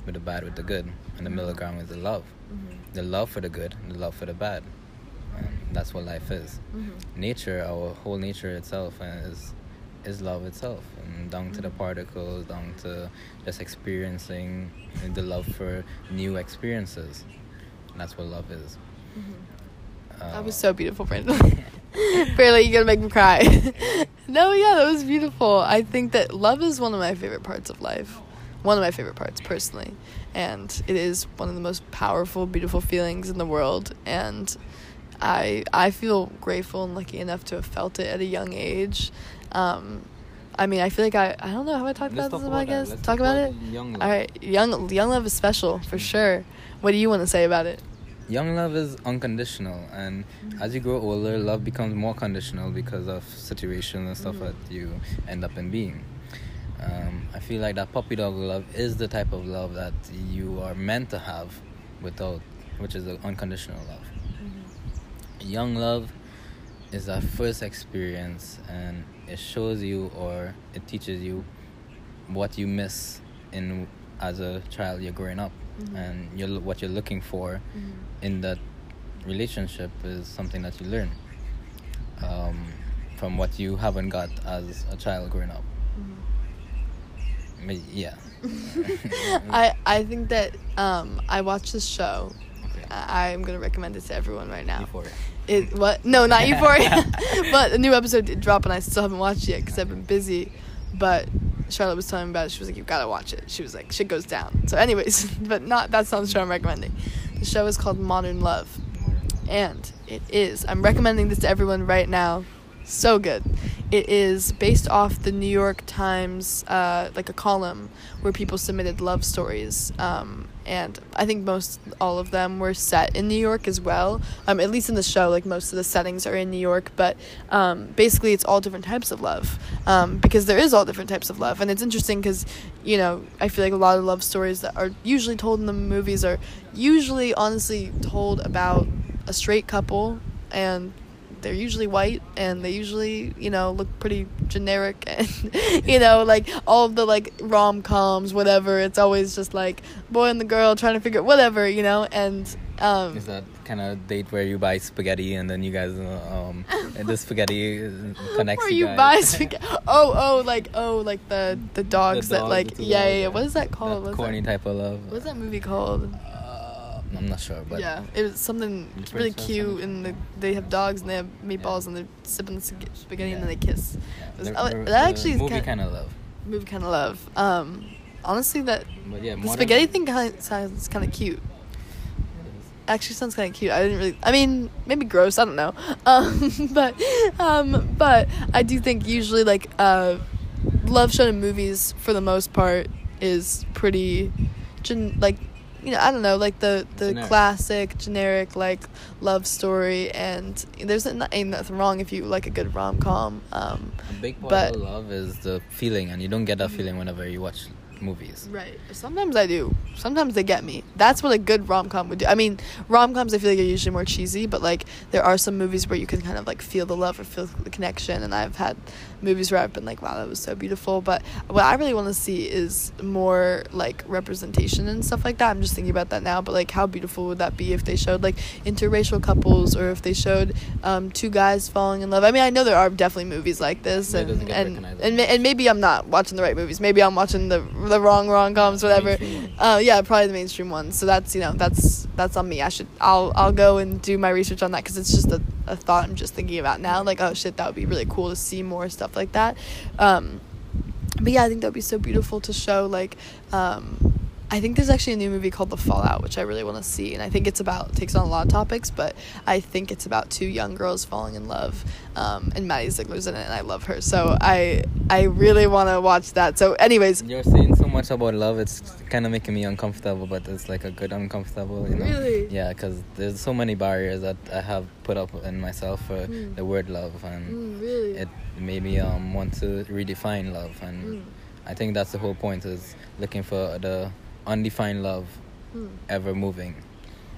Speaker 2: with the bad with the good, and the middle ground is the love,
Speaker 1: Mhm.
Speaker 2: the love for the good, and the love for the bad. And that's what life is.
Speaker 1: Mhm.
Speaker 2: Nature, our whole nature itself, is is love itself, and down to the
Speaker 1: Mhm.
Speaker 2: particles, down to just experiencing the love for new experiences. And that's what love is.
Speaker 1: Mhm.
Speaker 2: Uh,
Speaker 1: That was so beautiful, Brandon. <laughs> Barely, you're gonna make me cry. <laughs> no, yeah, that was beautiful. I think that love is one of my favorite parts of life. One of my favorite parts, personally. And it is one of the most powerful, beautiful feelings in the world. And I I feel grateful and lucky enough to have felt it at a young age. Um, I mean, I feel like I I don't know how I talked about
Speaker 2: talk
Speaker 1: this.
Speaker 2: about
Speaker 1: I guess
Speaker 2: Let's
Speaker 1: talk
Speaker 2: talk
Speaker 1: about
Speaker 2: about
Speaker 1: it.
Speaker 2: young love.
Speaker 1: All right, young young love is special for sure. What do you want to say about it?
Speaker 2: Young love is unconditional, and as you grow older, love becomes more conditional because of situations and stuff
Speaker 1: Mhm.
Speaker 2: that you end up in being. Um, I feel like that puppy dog love is the type of love that you are meant to have, without, which is unconditional love. Young love is that first experience, and it shows you or it teaches you what you miss in as a child you're growing up,
Speaker 1: Mhm.
Speaker 2: and you're what you're looking for in that relationship is something that you learn um, from what you haven't got as a child growing up. But yeah. <laughs>
Speaker 1: I I think that um I watched this show.
Speaker 2: Okay.
Speaker 1: I, I'm gonna recommend it to everyone right now.
Speaker 2: Euphoria.
Speaker 1: It what? No, not <laughs> Euphoria. <laughs> but a new episode did drop, and I still haven't watched it yet because I've been busy. But Charlotte was telling me about it. She was like, "You've gotta watch it." She was like, "Shit goes down." So, anyways, <laughs> but not that's not the show I'm recommending. The show is called Modern Love, and it is. I'm recommending this to everyone right now. So good. It is based off the New York Times, uh, like a column where people submitted love stories. Um, and I think most all of them were set in New York as well. Um, at least in the show, like most of the settings are in New York. But um, basically, it's all different types of love um, because there is all different types of love, and it's interesting because you know I feel like a lot of love stories that are usually told in the movies are usually honestly told about a straight couple and they're usually white and they usually you know look pretty generic and <laughs> you know like all of the like rom-coms whatever. It's always just like boy and the girl trying to figure whatever you know? And um
Speaker 2: Is that kind of date where you buy spaghetti and then you guys, uh, um, and the spaghetti connects
Speaker 1: where
Speaker 2: you
Speaker 1: you
Speaker 2: guys?
Speaker 1: buy spaghetti oh oh like oh like the the dogs that
Speaker 2: dogs,
Speaker 1: like
Speaker 2: the
Speaker 1: yeah, yeah yeah. what is that called?
Speaker 2: That corny
Speaker 1: that,
Speaker 2: type of love.
Speaker 1: what's that movie called
Speaker 2: I'm not sure, but
Speaker 1: yeah, it was something
Speaker 2: The
Speaker 1: really cute,
Speaker 2: and-
Speaker 1: the, they have dogs and they have meatballs
Speaker 2: Yeah.
Speaker 1: and they're sipping the spag- spaghetti and then they kiss.
Speaker 2: yeah,
Speaker 1: was-
Speaker 2: the-
Speaker 1: that
Speaker 2: the
Speaker 1: actually is
Speaker 2: movie
Speaker 1: kind
Speaker 2: kind of love.
Speaker 1: movie kind of love. Um, honestly, that
Speaker 2: But yeah,
Speaker 1: the spaghetti thing kind of sounds kind of cute. Actually, sounds kind of cute. I didn't really. I mean, maybe gross. I don't know. <laughs> Um, but um, but I do think usually like uh, love shown in movies for the most part is pretty, gen- like you know I don't know like the the
Speaker 2: Generic.
Speaker 1: classic generic like love story and there's not, ain't nothing wrong if you like a good rom com. Um,
Speaker 2: A big part
Speaker 1: But-
Speaker 2: of love is the feeling, and you don't get that feeling whenever you watch movies.
Speaker 1: Right. Sometimes I do. Sometimes they get me. That's what a good rom com would do. I mean, rom coms I feel like are usually more cheesy, but like there are some movies where you can kind of like feel the love or feel the connection. And I've had movies where I've been like, wow, that was so beautiful. But what I really want to see is more like representation and stuff like that. I'm just thinking about that now. But like, how beautiful would that be if they showed like interracial couples or if they showed um, two guys falling in love? I mean, I know there are definitely movies like this, and and and, and maybe I'm not watching the right movies. Maybe I'm watching the the wrong rom coms, whatever. Uh, yeah, probably the mainstream ones. So that's you know that's that's on me. I should I'll I'll go and do my research on that because it's just a, a thought I'm just thinking about now. Like oh shit, that would be really cool to see more stuff like that. Um, but yeah, I think that would be so beautiful to show like. Um, I think there's actually a new movie called The Fallout, which I really want to see, and I think it's about takes on a lot of topics, but I think it's about two young girls falling in love, um, and Maddie Ziegler's in it, and I love her, so I I really want to watch that. So, anyways,
Speaker 2: You're saying so much about love. It's kind of making me uncomfortable, but it's like a good uncomfortable. You know?
Speaker 1: Really?
Speaker 2: Yeah, because there's so many barriers that I have put up in myself for
Speaker 1: Mm.
Speaker 2: the word love, and
Speaker 1: mm, really,
Speaker 2: it made me um want to redefine love, and
Speaker 1: Mm.
Speaker 2: I think that's the whole point is looking for the undefined love
Speaker 1: Mm.
Speaker 2: ever moving.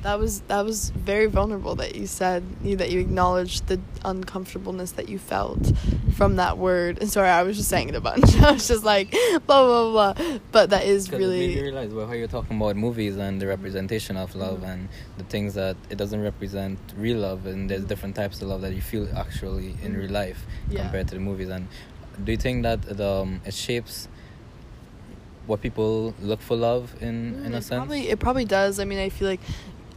Speaker 1: That was that was very vulnerable that you said you, that you acknowledged the uncomfortableness that you felt from that word. And sorry, I was just saying it a bunch. <laughs> I was just like blah blah blah. But that is
Speaker 2: it made me
Speaker 1: really
Speaker 2: realize well, how you're talking about movies and the representation of love
Speaker 1: Mhm.
Speaker 2: and the things that it doesn't represent real love and there's different types of love that you feel actually in real life
Speaker 1: Yeah.
Speaker 2: compared to the movies and do you think that it, um, it shapes what people look for love in
Speaker 1: Mm,
Speaker 2: in a
Speaker 1: it
Speaker 2: sense
Speaker 1: Probably it probably does. I mean, I feel like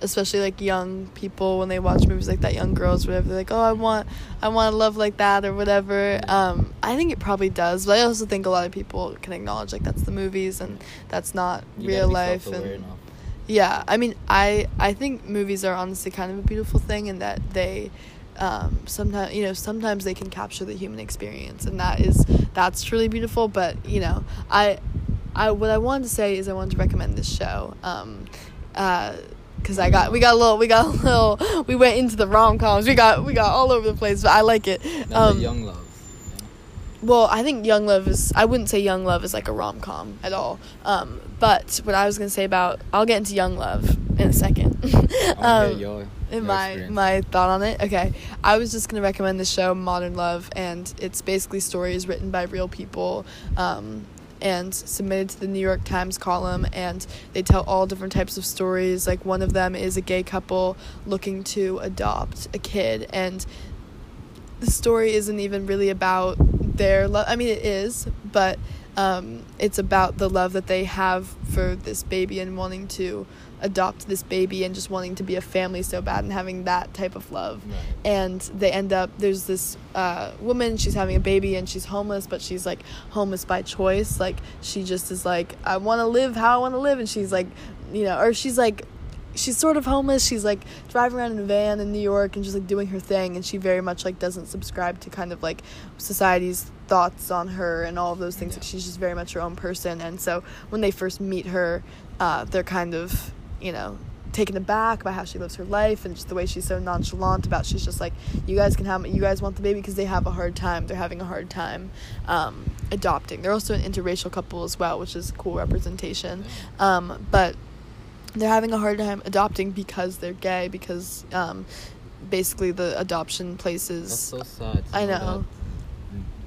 Speaker 1: especially like young people when they watch movies like that, young girls, whatever, they're like, oh, I want, I want a love like that or whatever. Um, I think it probably does, but I also think a lot of people can acknowledge like that's the movies and that's not
Speaker 2: You
Speaker 1: real life and
Speaker 2: enough.
Speaker 1: yeah. I mean, I I think movies are honestly kind of a beautiful thing in that they. Um, sometimes you know sometimes they can capture the human experience and that is that's truly beautiful but you know i I what I wanted to say is I wanted to recommend this show. Um, uh, because I got we got a little we got a little we went into the rom coms we got we got all over the place but I like it. Um,
Speaker 2: young love
Speaker 1: well, I think Young Love is. I wouldn't say Young Love is like a rom com at all. Um, but what I was gonna say about I'll get into Young Love in a second.
Speaker 2: I wanna hear
Speaker 1: um,
Speaker 2: your-
Speaker 1: in
Speaker 2: your
Speaker 1: my
Speaker 2: experience.
Speaker 1: my thought on it. Okay, I was just gonna recommend the show Modern Love, and it's basically stories written by real people. Um, and submitted to the New York Times column, and they tell all different types of stories. Like one of them is a gay couple looking to adopt a kid, and the story isn't even really about their love. I mean, it is, but um, it's about the love that they have for this baby and wanting to adopt this baby and just wanting to be a family so bad and having that type of love.
Speaker 2: Right.
Speaker 1: And they end up, there's this uh, woman, she's having a baby and she's homeless, but she's like homeless by choice. Like, she just is like, I want to live how I want to live. And she's like, you know, or she's like, she's sort of homeless. She's like driving around in a van in New York and just like doing her thing. And she very much like doesn't subscribe to kind of like society's thoughts on her and all of those things. Like she's just very much her own person. And so when they first meet her, uh, they're kind of, you know, taken aback by how she lives her life and just the way she's so nonchalant about she's just like you guys can have you guys want the baby because they have a hard time they're having a hard time um, adopting they're also an interracial couple as well which is cool representation um, but they're having a hard time adopting because they're gay because um, basically the adoption
Speaker 2: That's
Speaker 1: places
Speaker 2: so sad.
Speaker 1: I
Speaker 2: know
Speaker 1: know.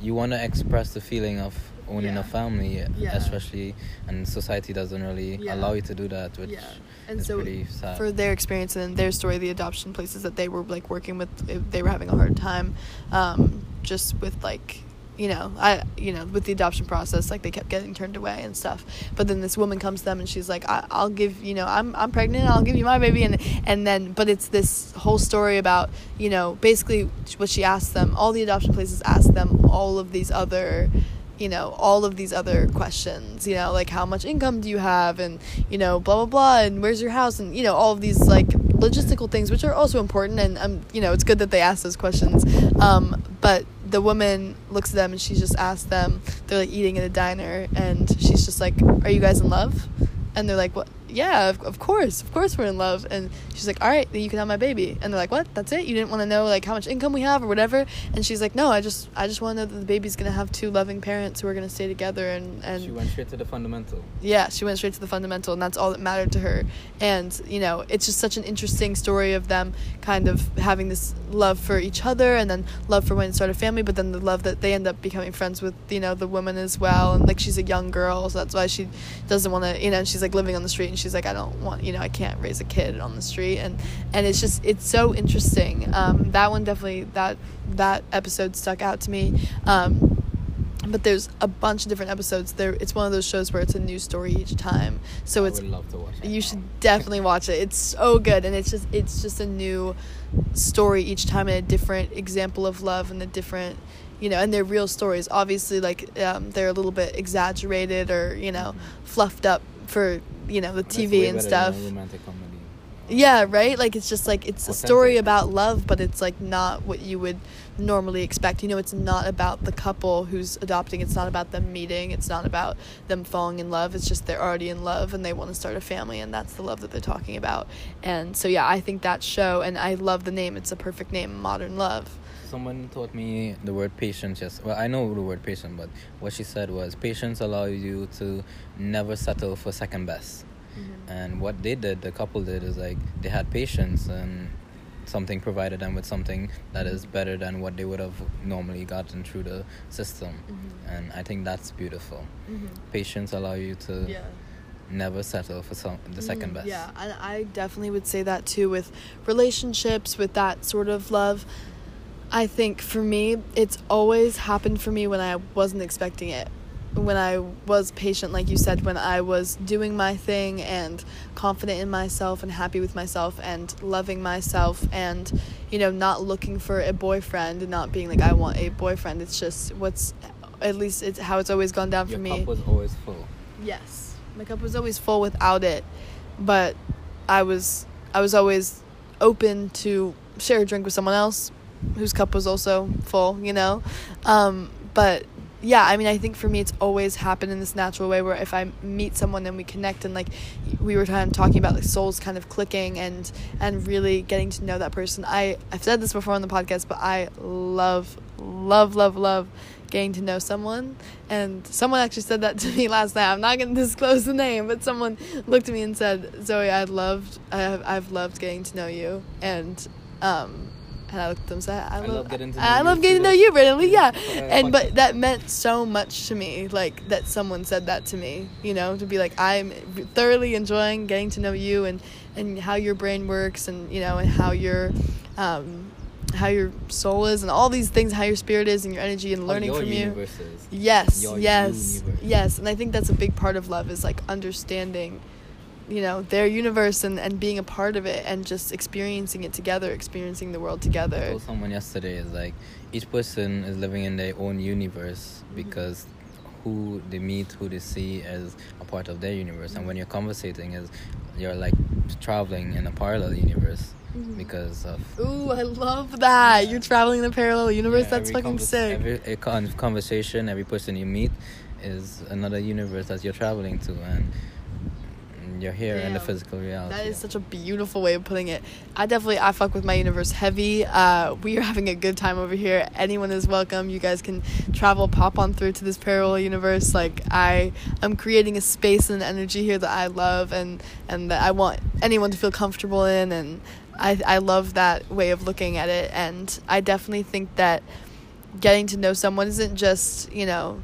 Speaker 2: You want to express the feeling of owning
Speaker 1: Yeah.
Speaker 2: a family,
Speaker 1: Yeah.
Speaker 2: especially, and society doesn't really
Speaker 1: Yeah.
Speaker 2: allow you to do that, which
Speaker 1: Yeah. and
Speaker 2: is
Speaker 1: so
Speaker 2: pretty sad.
Speaker 1: for their experience and their story the adoption places that they were like working with they were having a hard time um, just with like you know i you know with the adoption process like they kept getting turned away and stuff. But then this woman comes to them and she's like I, i'll give you know i'm i'm pregnant i'll give you my baby and and then but it's this whole story about you know basically what she asked them all the adoption places asked them all of these other you know all of these other questions you know like how much income do you have? and you know blah blah blah and where's your house? and you know all of these like logistical things which are also important and um you know it's good that they ask those questions. Um but the woman looks at them and she just asks them they're like eating in a diner and she's just like are you guys in love? And they're like what yeah, of, of course, of course we're in love. And she's like, all right, then you can have my baby. And they're like, what? That's it? You didn't want to know like how much income we have or whatever? And she's like, no, I just I just want to know that the baby's gonna have two loving parents who are gonna stay together. And and
Speaker 2: she went straight to the fundamental.
Speaker 1: yeah, she went straight to the fundamental, and that's all that mattered to her. And you know, it's just such an interesting story of them kind of having this love for each other, and then love for when to start a family, but then the love that they end up becoming friends with, you know, the woman as well. And like she's a young girl, so that's why she doesn't want to, you know, and she's like living on the street, and she's like, I don't want, you know, I can't raise a kid on the street, and and it's just it's so interesting. Um, that one definitely that that episode stuck out to me. Um, but there's a bunch of different episodes there it's one of those shows where it's a new story each time so it's
Speaker 2: would love to watch that.
Speaker 1: you should definitely watch it it's so good and it's just it's just a new story each time and a different example of love and a different you know and they're real stories obviously like um, they're a little bit exaggerated or you know fluffed up for you know the tv and stuff
Speaker 2: than a romantic comedy.
Speaker 1: yeah, right? Like it's just like it's a story about love, but it's like not what you would normally expect. You know, it's not about the couple who's adopting. It's not about them meeting. It's not about them falling in love. It's just they're already in love and they want to start a family and that's the love that they're talking about. And so yeah, I think that show and I love the name. It's a perfect name, Modern Love.
Speaker 2: Someone taught me the word patience. Yes, well, I know the word patient, but what she said was patience allows you to never settle for second best. And what they did, the couple did, is like they had patience and something provided them with something that is better than what they would have normally gotten through the system.
Speaker 1: Mhm.
Speaker 2: And I think that's beautiful.
Speaker 1: Mhm.
Speaker 2: Patience allow you to
Speaker 1: Yeah.
Speaker 2: never settle for some the second
Speaker 1: Mm,
Speaker 2: best.
Speaker 1: Yeah, and I definitely would say that too with relationships, with that sort of love. I think for me, it's always happened for me when I wasn't expecting it. When I was patient, like you said, when I was doing my thing and confident in myself and happy with myself and loving myself and, you know, not looking for a boyfriend and not being like, I want a boyfriend. It's just what's, at least it's how it's always gone down
Speaker 2: Your
Speaker 1: for me.
Speaker 2: cup was always full.
Speaker 1: Yes. My cup was always full without it, but I was I was always open to share a drink with someone else whose cup was also full, you know. Um, but yeah, I mean, I think for me, it's always happened in this natural way where if I meet someone and we connect and like we were kind of talking about like souls kind of clicking and and really getting to know that person. I I've said this before on the podcast, but I love love love love getting to know someone and someone actually said that <laughs> to me last night i'm not going to disclose the name but someone looked at me and said zoe i loved i have i've loved getting to know you and um and I looked at them and said, "I,
Speaker 2: I
Speaker 1: love,
Speaker 2: love getting to
Speaker 1: I
Speaker 2: know
Speaker 1: love
Speaker 2: you
Speaker 1: getting to know you, Yeah, and but that meant so much to me, like that someone said that to me. You know, to be like, I'm thoroughly enjoying getting to know you and and how your brain works, and you know, and how your um, how your soul is, and all these things, how your spirit is, and your energy, and
Speaker 2: How
Speaker 1: learning from you. Yes,
Speaker 2: Your
Speaker 1: yes,
Speaker 2: universe.
Speaker 1: yes. And I think that's a big part of love is like understanding, you know, their universe and, and being a part of it and just experiencing it together, experiencing the world
Speaker 2: I
Speaker 1: together.
Speaker 2: told someone yesterday is like each person is living in their own universe
Speaker 1: Mm-hmm.
Speaker 2: because who they meet, who they see is a part of their universe. And when you're conversating, is you're like traveling in a parallel universe
Speaker 1: Mhm.
Speaker 2: because of
Speaker 1: Ooh, I love that.
Speaker 2: Yeah.
Speaker 1: You're traveling in a parallel universe.
Speaker 2: Yeah,
Speaker 1: That's fucking sick.
Speaker 2: Every conversation, every person you meet is another universe that you're traveling to, and you're here in the physical reality.
Speaker 1: That is such a beautiful way of putting it. I definitely I fuck with my universe heavy. Uh, we are having a good time over here. Anyone is welcome. You guys can travel, pop on through to this parallel universe. Like I, I'm creating a space and energy here that I love and and that I want anyone to feel comfortable in. And I I love that way of looking at it. And I definitely think that getting to know someone isn't just you know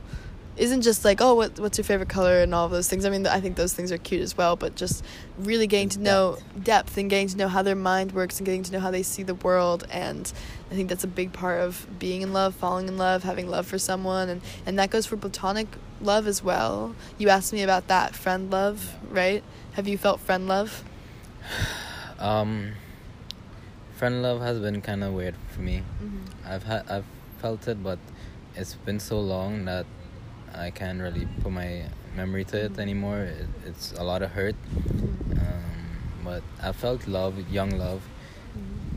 Speaker 1: isn't just like oh what what's your favorite color and all of those things. I mean I think those things are cute as well, but just really getting to know depth and getting to know how their mind works and getting to know how they see the world and I think that's a big part of being in love, falling in love, having love for someone and and that goes for platonic love as well. You asked me about that friend love, right? Have you felt friend love? <sighs>
Speaker 2: Um, friend love has been kind of weird for me.
Speaker 1: Mm-hmm.
Speaker 2: I've had I've felt it, but it's been so long that I can't really put my memory to it anymore. It, it's a lot of hurt. Um, but I felt love, young love,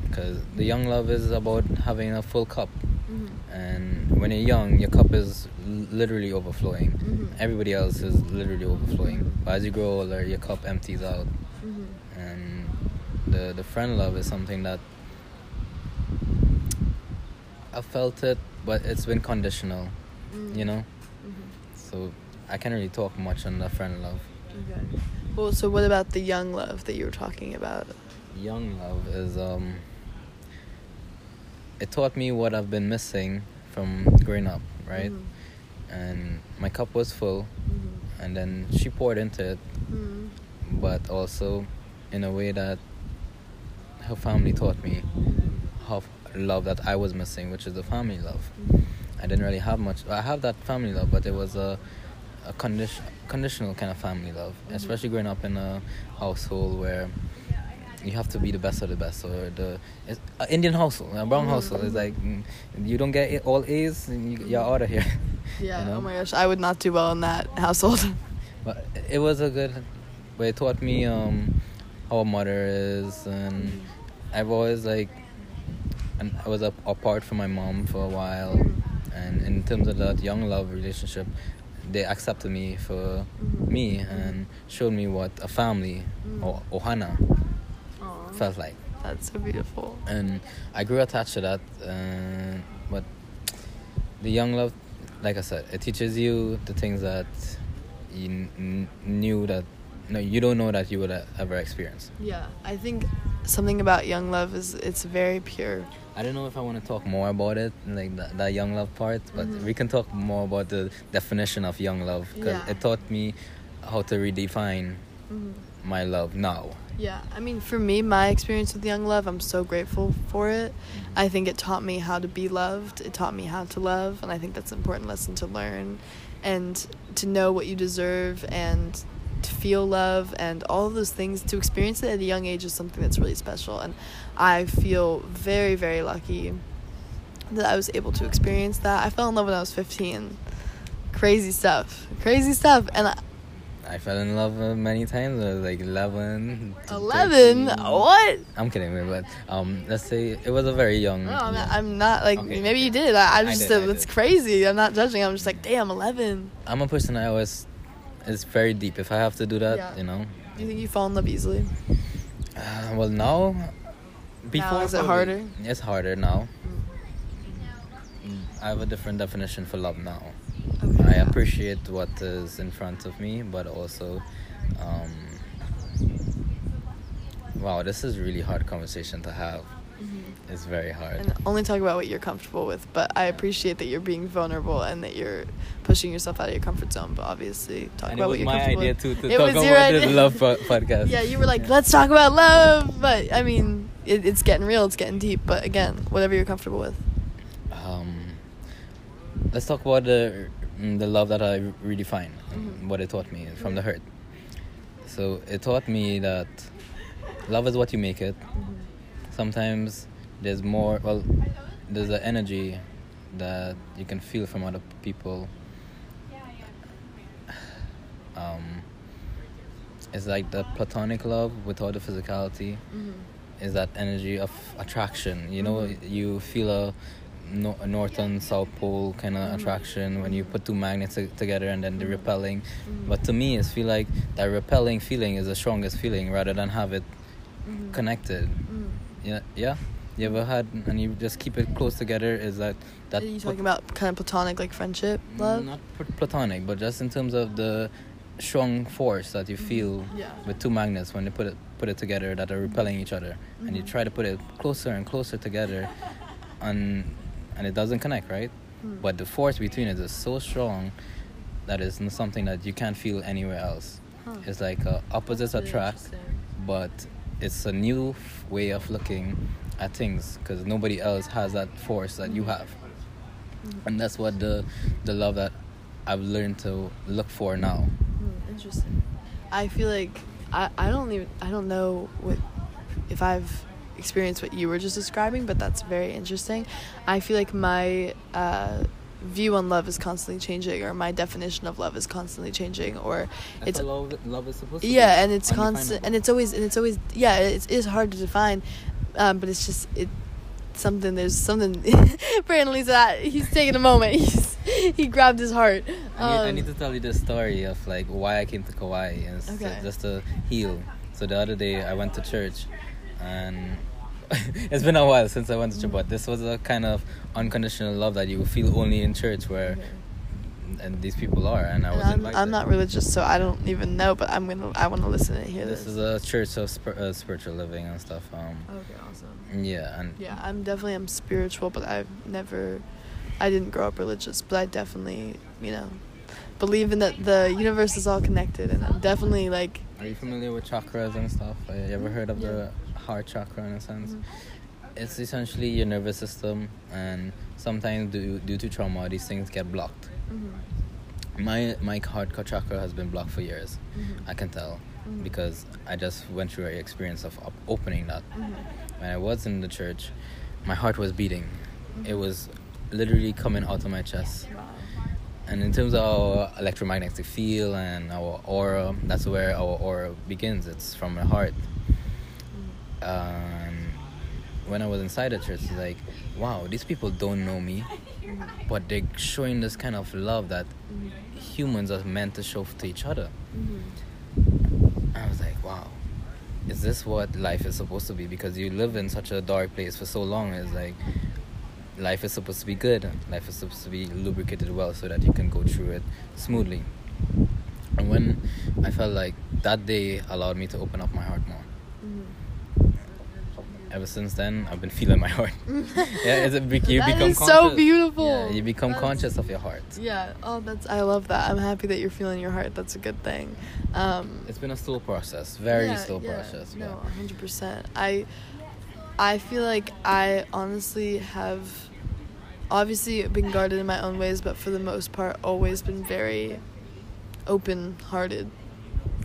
Speaker 2: because the young love is about having a full cup.
Speaker 1: Mhm.
Speaker 2: and when you're young, your cup is literally overflowing.
Speaker 1: Mhm.
Speaker 2: Everybody else is literally overflowing. But as you grow older, your cup empties out,
Speaker 1: Mhm.
Speaker 2: and the the friend love is something that I felt it, but it's been conditional,
Speaker 1: Mm.
Speaker 2: you know. So I can't really talk much on the friend love.
Speaker 1: Okay. Well, so what about the young love that you were talking about?
Speaker 2: Young love is um. It taught me what I've been missing from growing up, right?
Speaker 1: Mhm.
Speaker 2: And my cup was full,
Speaker 1: Mhm.
Speaker 2: and then she poured into it,
Speaker 1: Mhm.
Speaker 2: but also in a way that her family taught me how love that I was missing, which is the family love. I didn't really have much. I have that family love, but it was a a condition conditional kind of family love,
Speaker 1: Mhm.
Speaker 2: especially growing up in a household where you have to be the best of the best, or the it's, a Indian household, a brown
Speaker 1: Mhm,
Speaker 2: household is like mm, you don't get all A's, and you, you're out of here. <laughs>
Speaker 1: Yeah.
Speaker 2: you know?
Speaker 1: Oh my gosh, I would not do well in that household. <laughs>
Speaker 2: But it was a good, but it taught me um, how a mother is, and I've always like, and I was up apart from my mom for a while, and in terms of that young love relationship, they accepted me for
Speaker 1: Mhm.
Speaker 2: me and showed me what a family
Speaker 1: Mhm.
Speaker 2: or ohana
Speaker 1: Aw.
Speaker 2: felt like,
Speaker 1: That's so beautiful.
Speaker 2: and I grew attached to that. Uh, but the young love, like I said, it teaches you the things that you n- knew that no, you don't know that you would ever experience.
Speaker 1: Yeah, I think something about young love is it's very pure.
Speaker 2: I don't know if I want to talk more about it, like that, young love part, but
Speaker 1: Mhm.
Speaker 2: we can talk more about the definition of young love because
Speaker 1: Yeah.
Speaker 2: it taught me how to redefine
Speaker 1: Mm-hmm.
Speaker 2: my love now.
Speaker 1: Yeah, I mean, for me, my experience with Young Love, I'm so grateful for it. I think it taught me how to be loved. It taught me how to love, and I think that's an important lesson to learn, and to know what you deserve, and to feel love, and all of those things. To experience it at a young age is something that's really special, and I feel very, very lucky that I was able to experience that. I fell in love when I was 15. Crazy stuff, crazy stuff, and I,
Speaker 2: I fell in love uh, many times. I was like 11.
Speaker 1: 11.
Speaker 2: 13.
Speaker 1: What?
Speaker 2: I'm kidding, but um, let's say it was a very young.
Speaker 1: No, I'm not. I'm not like
Speaker 2: Okay,
Speaker 1: maybe you did. I, I
Speaker 2: I
Speaker 1: just
Speaker 2: did, I
Speaker 1: it's
Speaker 2: did.
Speaker 1: crazy. I'm not judging. I'm just like, damn, 11.
Speaker 2: I'm a person I always. It's very deep. If I have to do that,
Speaker 1: Yeah.
Speaker 2: you know.
Speaker 1: Do you think you fall in love easily?
Speaker 2: Uh, well, now. Before
Speaker 1: is it
Speaker 2: probably-
Speaker 1: harder?
Speaker 2: It's harder now. Mm, I have a different definition for love now.
Speaker 1: Okay.
Speaker 2: I
Speaker 1: yeah.
Speaker 2: appreciate what is in front of me, but also, um, wow, this is really hard conversation to have.
Speaker 1: Mhm.
Speaker 2: It's very hard.
Speaker 1: And only talk about what you're comfortable with. But I appreciate that you're being vulnerable and that you're pushing yourself out of your comfort zone. But obviously, talk
Speaker 2: and
Speaker 1: about
Speaker 2: it was
Speaker 1: what you're comfortable with.
Speaker 2: my idea too to
Speaker 1: It
Speaker 2: talk about this
Speaker 1: idea.
Speaker 2: love <laughs> podcast.
Speaker 1: Yeah, you were like,
Speaker 2: Yeah.
Speaker 1: let's talk about love. But I mean, it, it's getting real. It's getting deep. But again, whatever you're comfortable with.
Speaker 2: Um, let's talk about the mm, the love that I redefine,
Speaker 1: Mhm.
Speaker 2: what it taught me from the hurt. So it taught me that love is what you make it. Sometimes there's more. Well, there's an energy that you can feel from other people. Um, it's like the platonic love without the physicality is that energy of attraction. You know,
Speaker 1: Mhm.
Speaker 2: you feel a, no, a north and south pole kind of
Speaker 1: Mhm.
Speaker 2: attraction when you put two magnets to- together and then they're
Speaker 1: Mhm.
Speaker 2: repelling.
Speaker 1: Mhm.
Speaker 2: But to me, it's feel like that repelling feeling is the strongest feeling rather than have it
Speaker 1: Mhm.
Speaker 2: connected. Yeah, yeah. You ever had and you just keep it close together? Is that that?
Speaker 1: Are you talking about kind of platonic, like friendship, love?
Speaker 2: Not pl- platonic, but just in terms of the strong force that you feel
Speaker 1: Yeah.
Speaker 2: with two magnets when they put it put it together that are repelling each other, and you
Speaker 1: Mhm.
Speaker 2: try to put it closer and closer together, and and it doesn't connect, right?
Speaker 1: Mm.
Speaker 2: But the force between it is so strong that it's something that you can't feel anywhere else.
Speaker 1: Huh.
Speaker 2: It's like uh, opposites attract, but it's a new f- way of looking at things because nobody else has that force that you have,
Speaker 1: Mhm.
Speaker 2: and that's what the the love that I've learned to look for now.
Speaker 1: Hmm, interesting. I feel like I, I don't even I don't know what if I've experienced what you were just describing, but that's very interesting. I feel like my uh, view on love is constantly changing, or my definition of love is constantly changing, or it's
Speaker 2: love, love is supposed to
Speaker 1: yeah, and it's constant, and it's always and it's always yeah, it is hard to define, um, but it's just it. something. There's something. <laughs> Apparently, that he's taking a moment. <laughs> He's he grabbed his heart.
Speaker 2: I, need, I
Speaker 1: Um,
Speaker 2: need to tell you the story of like why I came to Kauai and
Speaker 1: Okay.
Speaker 2: just to heal. So the other day I went to church, and <laughs> it's been a while since I went to church. But this was a kind of unconditional love that you feel only in church, where and these people are, and I was
Speaker 1: I'm. I'm not religious, so I don't even know. But I'm gonna. I want to listen and hear
Speaker 2: This
Speaker 1: this.
Speaker 2: is a church of spir- uh, spiritual living and stuff. Um,
Speaker 1: okay, awesome.
Speaker 2: yeah, and
Speaker 1: Yeah, I'm definitely I'm spiritual, but I've never, I didn't grow up religious, but I definitely, you know, believe in that the universe is all connected, and I'm definitely like,
Speaker 2: Are you familiar with chakras and stuff? Uh, you ever heard of
Speaker 1: Yeah.
Speaker 2: the heart chakra in a sense?
Speaker 1: Mhm.
Speaker 2: It's essentially your nervous system, and sometimes due, due to trauma, these things get blocked. My my heart chakra has been blocked for years. I can tell
Speaker 1: Mhm.
Speaker 2: because I just went through an experience of op- opening that.
Speaker 1: Mhm.
Speaker 2: When I was in the church, my heart was beating. It was literally coming out of my chest.
Speaker 1: Wow.
Speaker 2: And in terms of our electromagnetic field and our aura, that's where our aura begins. It's from the heart. Um, when I was inside the church, it's like, wow, these people don't know me, but they're showing this kind of love that humans are meant to show to each other. Mm-hmm. I was like, wow, is this what life is supposed to be? Because you live in such a dark place for so long. It's like life is supposed to be good. Life is supposed to be lubricated well so that you can go through it smoothly. And when I felt like that day allowed me to open up my heart more. Ever since then, I've been feeling my heart. <laughs> yeah, it's a, you
Speaker 1: That
Speaker 2: become
Speaker 1: is so beautiful.
Speaker 2: Yeah, you become
Speaker 1: That's-
Speaker 2: conscious of your heart.
Speaker 1: Yeah. Oh, that's. I love that. I'm happy that you're feeling your heart. That's a good thing. Um,
Speaker 2: It's been a slow process, very
Speaker 1: yeah,
Speaker 2: slow
Speaker 1: yeah,
Speaker 2: process.
Speaker 1: No, hundred percent. I, I feel like I honestly have, obviously been guarded in my own ways, but for the most part, always been very, open-hearted.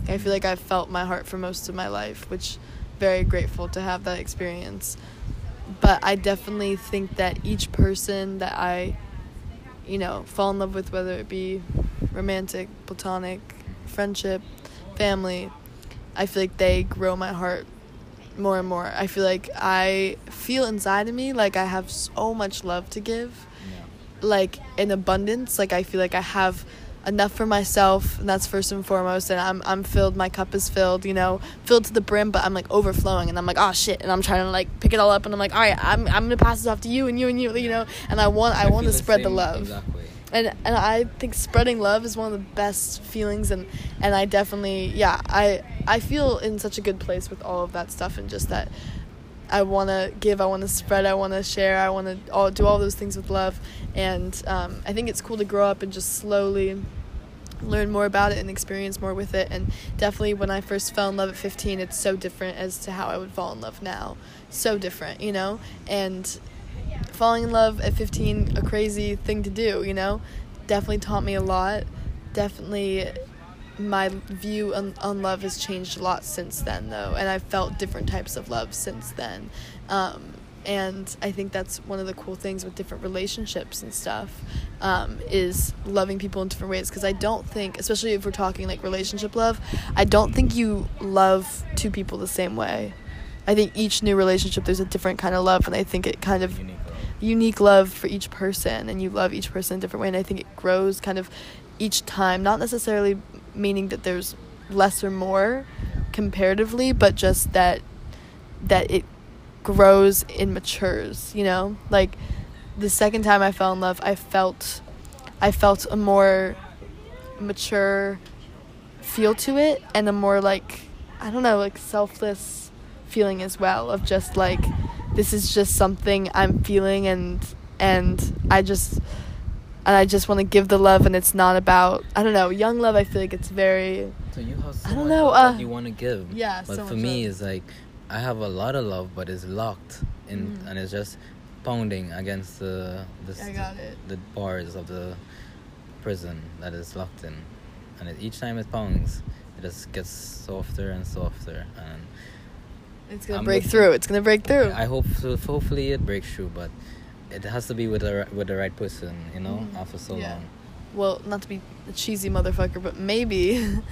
Speaker 1: I feel like I've felt my heart for most of my life, which, very grateful to have that experience. But I definitely think that each person that I, you know, fall in love with, whether it be romantic, platonic, friendship, family, I feel like they grow my heart more and more. I feel like I feel inside of me like I have so much love to give,
Speaker 2: Yeah.
Speaker 1: like in abundance. Like I feel like I have enough for myself, and that's first and foremost. And I'm I'm filled. My cup is filled. You know, filled to the brim. But I'm like overflowing, and I'm like, oh shit, and I'm trying to like pick it all up, and I'm like, all right, I'm I'm gonna pass this off to you and you and you. You know, and I want I, want to
Speaker 2: the
Speaker 1: spread the love
Speaker 2: exact way.
Speaker 1: and and I think spreading love is one of the best feelings and and I definitely yeah I I feel in such a good place with all of that stuff and just that I want to give I want to spread I want to share I want to do all those things with love. And um, I think it's cool to grow up and just slowly learn more about it and experience more with it. And definitely when I first fell in love at 15 it's so different as to how I would fall in love now. So different you know? And falling in love at 15 a crazy thing to do you know? Definitely taught me a lot. Definitely my view on, on love has changed a lot since then though and i've felt different types of love since then um, and i think that's one of the cool things with different relationships and stuff um, is loving people in different ways because i don't think especially if we're talking like relationship love i don't think you love two people the same way i think each new relationship there's a different kind of love and i think it kind of
Speaker 2: Unique love.
Speaker 1: unique love for each person and you love each person in a different way and i think it grows kind of each time not necessarily meaning that there's less or more comparatively but just that that it grows and matures you know? Like the second time i fell in love i felt i felt a more mature feel to it and a more like i don't know like selfless feeling as well of just like this is just something i'm feeling and and i just and i just want to give the love and it's not about i don't know young love i feel like it's very
Speaker 2: So you have so
Speaker 1: I don't know, uh,
Speaker 2: you want to give.
Speaker 1: yeah,
Speaker 2: But
Speaker 1: so
Speaker 2: for me,
Speaker 1: love.
Speaker 2: it's like I have a lot of love, but it's locked in,
Speaker 1: Mhm.
Speaker 2: and it's just pounding against the the,
Speaker 1: I got it.
Speaker 2: the bars of the prison that is locked in, and it, each time it pounds, it just gets softer and softer, and
Speaker 1: it's gonna
Speaker 2: I'm
Speaker 1: break
Speaker 2: looking-
Speaker 1: through it's gonna break through
Speaker 2: I hope so, hopefully it breaks through, but it has to be with the with the right person, you know,
Speaker 1: Mhm.
Speaker 2: after so
Speaker 1: Yeah.
Speaker 2: long.
Speaker 1: well not to be a cheesy motherfucker but maybe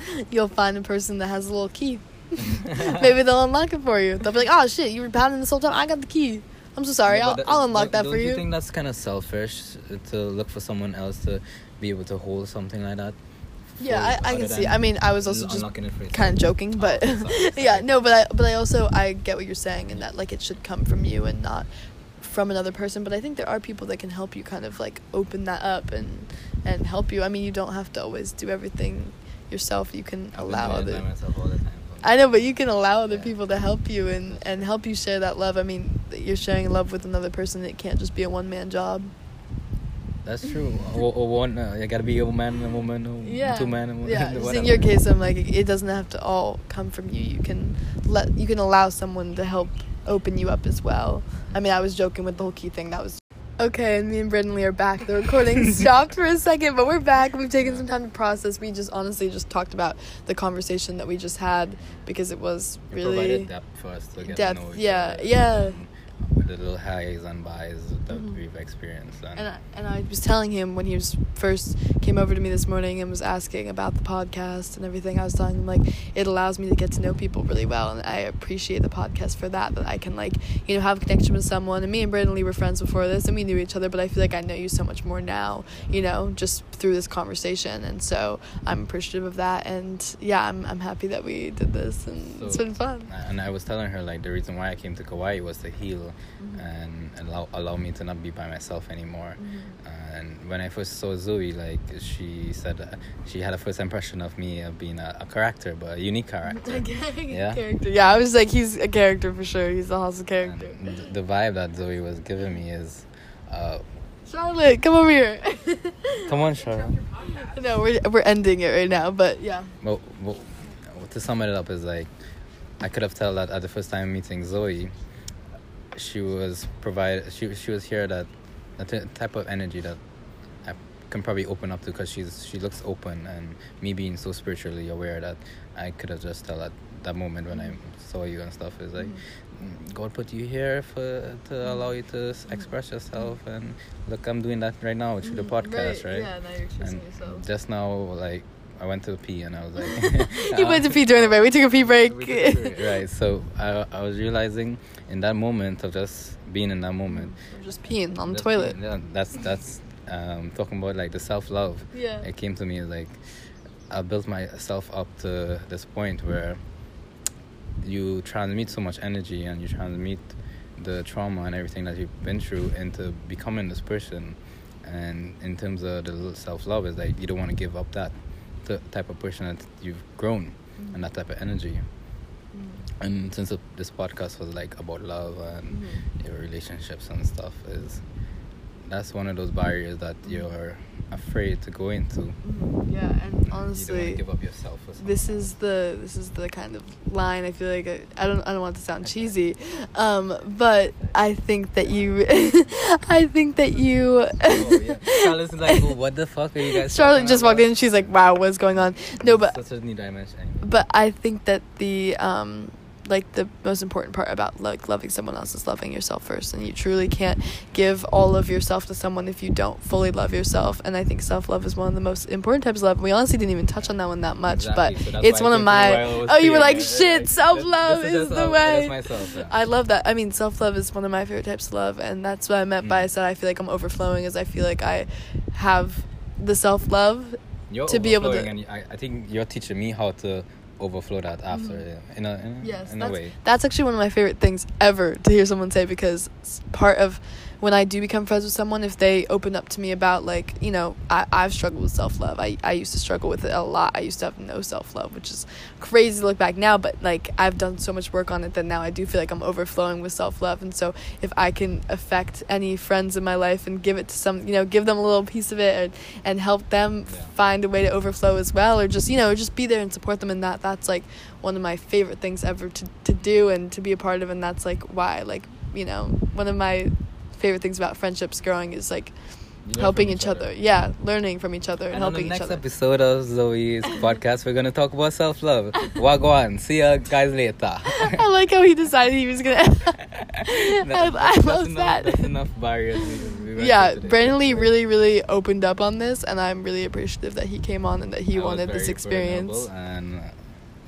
Speaker 1: <laughs> you'll find a person that has a little key <laughs> maybe they'll unlock it for you they'll be like oh shit you were pounding this whole time i got the key I'm so sorry.
Speaker 2: No,
Speaker 1: I'll,
Speaker 2: but
Speaker 1: I'll unlock that for you.
Speaker 2: you think that's kind of selfish to look for someone else to be able to hold something like that?
Speaker 1: yeah, I, I can see. I mean, I was also just
Speaker 2: unlocking it for
Speaker 1: kind of joking,
Speaker 2: Oh,
Speaker 1: but
Speaker 2: okay, sorry, <laughs>
Speaker 1: yeah, no, but I but I also I get what you're saying and that like it should come from you and not from another person. But I think there are people that can help you kind of like open that up and and help you. I mean, you don't have to always do everything yourself. You can
Speaker 2: I've
Speaker 1: allow other.
Speaker 2: by myself all the time.
Speaker 1: I know, but you can allow other
Speaker 2: Yeah.
Speaker 1: people to help you and and help you share that love. I mean, you're sharing love with another person. It can't just be a one man job.
Speaker 2: That's true. or, or one, uh, you gotta be a man and a woman, or
Speaker 1: Yeah.
Speaker 2: two men and
Speaker 1: Yeah,
Speaker 2: whatever.
Speaker 1: just in your case, I'm like, it doesn't have to all come from you. You can let you can allow someone to help open you up as well. I mean, I was joking with the whole key thing. That was okay. And me and Brandonley are back. The recording <laughs> stopped for a second, but we're back. We've taken some time to process. We just honestly just talked about the conversation that we just had because it was
Speaker 2: You
Speaker 1: really
Speaker 2: provided depth for us to get
Speaker 1: Depth,
Speaker 2: to know each
Speaker 1: yeah, yeah.
Speaker 2: Mm-hmm. The little highs and buys that
Speaker 1: Mhm.
Speaker 2: we've experienced. And,
Speaker 1: And I, and I was telling him when he was first came over to me this morning and was asking about the podcast and everything. I was telling him like it allows me to get to know people really well, and I appreciate the podcast for that. That I can like you know have a connection with someone. And me and Brandonley were friends before this, and we knew each other. But I feel like I know you so much more now, you know, just through this conversation. And so I'm appreciative of that. And yeah, I'm I'm happy that we did this, and it's been fun.
Speaker 2: and I was telling her like the reason why I came to Kauai was to heal
Speaker 1: Mhm.
Speaker 2: and allow allow me to not be by myself anymore.
Speaker 1: Mhm.
Speaker 2: And when I first saw Zoe, like she said, uh, she had a first impression of me of being a, a character, but a unique character. <laughs> Yeah.
Speaker 1: Character. Yeah, I was like, he's a character for sure. He's a hustle character.
Speaker 2: Th- the vibe that Zoe was giving me is, uh,
Speaker 1: Charlotte, come over here. <laughs>
Speaker 2: come on, Charlotte. <laughs>
Speaker 1: no, we're we're ending it right now, but yeah.
Speaker 2: Well, well, to sum it up is like, I could have told that at the first time meeting Zoe, she was provide she she was here that a t- type of energy that I can probably open up to because she's she looks open and me being so spiritually aware that I could have just tell at that moment when I saw you and stuff is like. "Mm, God put you here for to allow you to express yourself and look I'm doing that right now through the podcast right,
Speaker 1: Mm-hmm. Yeah, now you're choosing
Speaker 2: and
Speaker 1: yourself.
Speaker 2: just now like I went to the pee and I was like <laughs>
Speaker 1: you went to pee during the break. We took a pee break.
Speaker 2: We did do it, right so I, I was realizing in that moment of just being in that moment
Speaker 1: I'm just peeing on the toilet.
Speaker 2: yeah, that's that's um, talking about like the self-love
Speaker 1: Yeah.
Speaker 2: it came to me like I built myself up to this point where you transmit so much energy and you transmit the trauma and everything that you've been through into becoming this person and in terms of the self-love is like you don't want to give up that t- type of person that you've grown and that type of energy
Speaker 1: Mm-hmm.
Speaker 2: and since the- this podcast was like about love and
Speaker 1: Mhm.
Speaker 2: your relationships and stuff is that's one of those barriers that you're afraid to go into
Speaker 1: Mhm. Yeah, and
Speaker 2: you don't want
Speaker 1: honestly,
Speaker 2: give up yourself
Speaker 1: this is the this is the kind of line I feel like I, I don't I don't want to sound cheesy, um, but I think that you, <laughs> I think that you.
Speaker 2: oh, yeah. <laughs> Charlotte's like, "Oh, what the fuck are you guys?
Speaker 1: Charlotte just walked in. She's like, "Wow, what's going on?" No, but
Speaker 2: a new dimension.
Speaker 1: but I think that the um like the most important part about like loving someone else is loving yourself first and you truly can't give all of yourself to someone if you don't fully love yourself and I think self-love is one of the most important types of love we honestly didn't even touch on that one that much
Speaker 2: Exactly,
Speaker 1: but
Speaker 2: so
Speaker 1: it's one of
Speaker 2: took me a
Speaker 1: my
Speaker 2: while, I was
Speaker 1: oh you were like
Speaker 2: it,
Speaker 1: shit
Speaker 2: like,
Speaker 1: self-love
Speaker 2: this
Speaker 1: is
Speaker 2: just-
Speaker 1: the way
Speaker 2: myself, yeah.
Speaker 1: I love that I mean self-love is one of my favorite types of love and that's what I meant by I
Speaker 2: Mm.
Speaker 1: said I feel like I'm overflowing is I feel like I have the self-love
Speaker 2: You're
Speaker 1: to be able to-
Speaker 2: and I, I think you're teaching me how to overflow that after
Speaker 1: Mhm.
Speaker 2: in a in,
Speaker 1: Yes,
Speaker 2: in a way.
Speaker 1: that's actually one of my favorite things ever to hear someone say because part of when I do become friends with someone, if they open up to me about like, you know, I, I've struggled with self love. I, I used to struggle with it a lot. I used to have no self love, which is crazy to look back now, but like I've done so much work on it that now I do feel like I'm overflowing with self love. And so if I can affect any friends in my life and give it to some, you know, give them a little piece of it and, and help them
Speaker 2: Yeah.
Speaker 1: find a way to overflow as well, or just, you know, just be there and support them in that, that's like one of my favorite things ever to, to do and to be a part of. And that's like why, like, you know, one of my favorite things about friendships growing is like
Speaker 2: learn
Speaker 1: helping
Speaker 2: from
Speaker 1: each other. Yeah, learning from each other and,
Speaker 2: And on the
Speaker 1: helping each
Speaker 2: next
Speaker 1: other.
Speaker 2: episode of Zoe's <laughs> podcast, we're gonna talk about self love. Wagwan. See you guys later. <laughs>
Speaker 1: I like how he decided he was gonna. I, <laughs> I
Speaker 2: that's
Speaker 1: love
Speaker 2: enough,
Speaker 1: that.
Speaker 2: That's enough barriers. We, we
Speaker 1: yeah. Brandonley really, really opened up on this, and I'm really appreciative that he came on and that he
Speaker 2: I
Speaker 1: wanted this experience.
Speaker 2: And uh,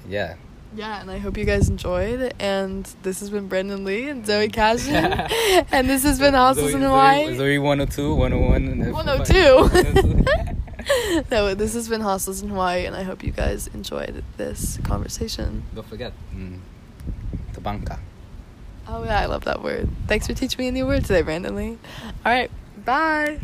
Speaker 2: yeah,
Speaker 1: Yeah, and I hope you guys enjoyed. And this has been Brandonley and Zoe <laughs> Cashin. <laughs> and this has been Hostels in Hawaii.
Speaker 2: Zoe 102, 101, and
Speaker 1: 102. <laughs> no, this has been Hostels in Hawaii, and I hope you guys enjoyed this conversation.
Speaker 2: Don't forget, mm, Tabanka.
Speaker 1: Oh, yeah, I love that word. Thanks for teaching me a new word today, Brandonley. All right, bye.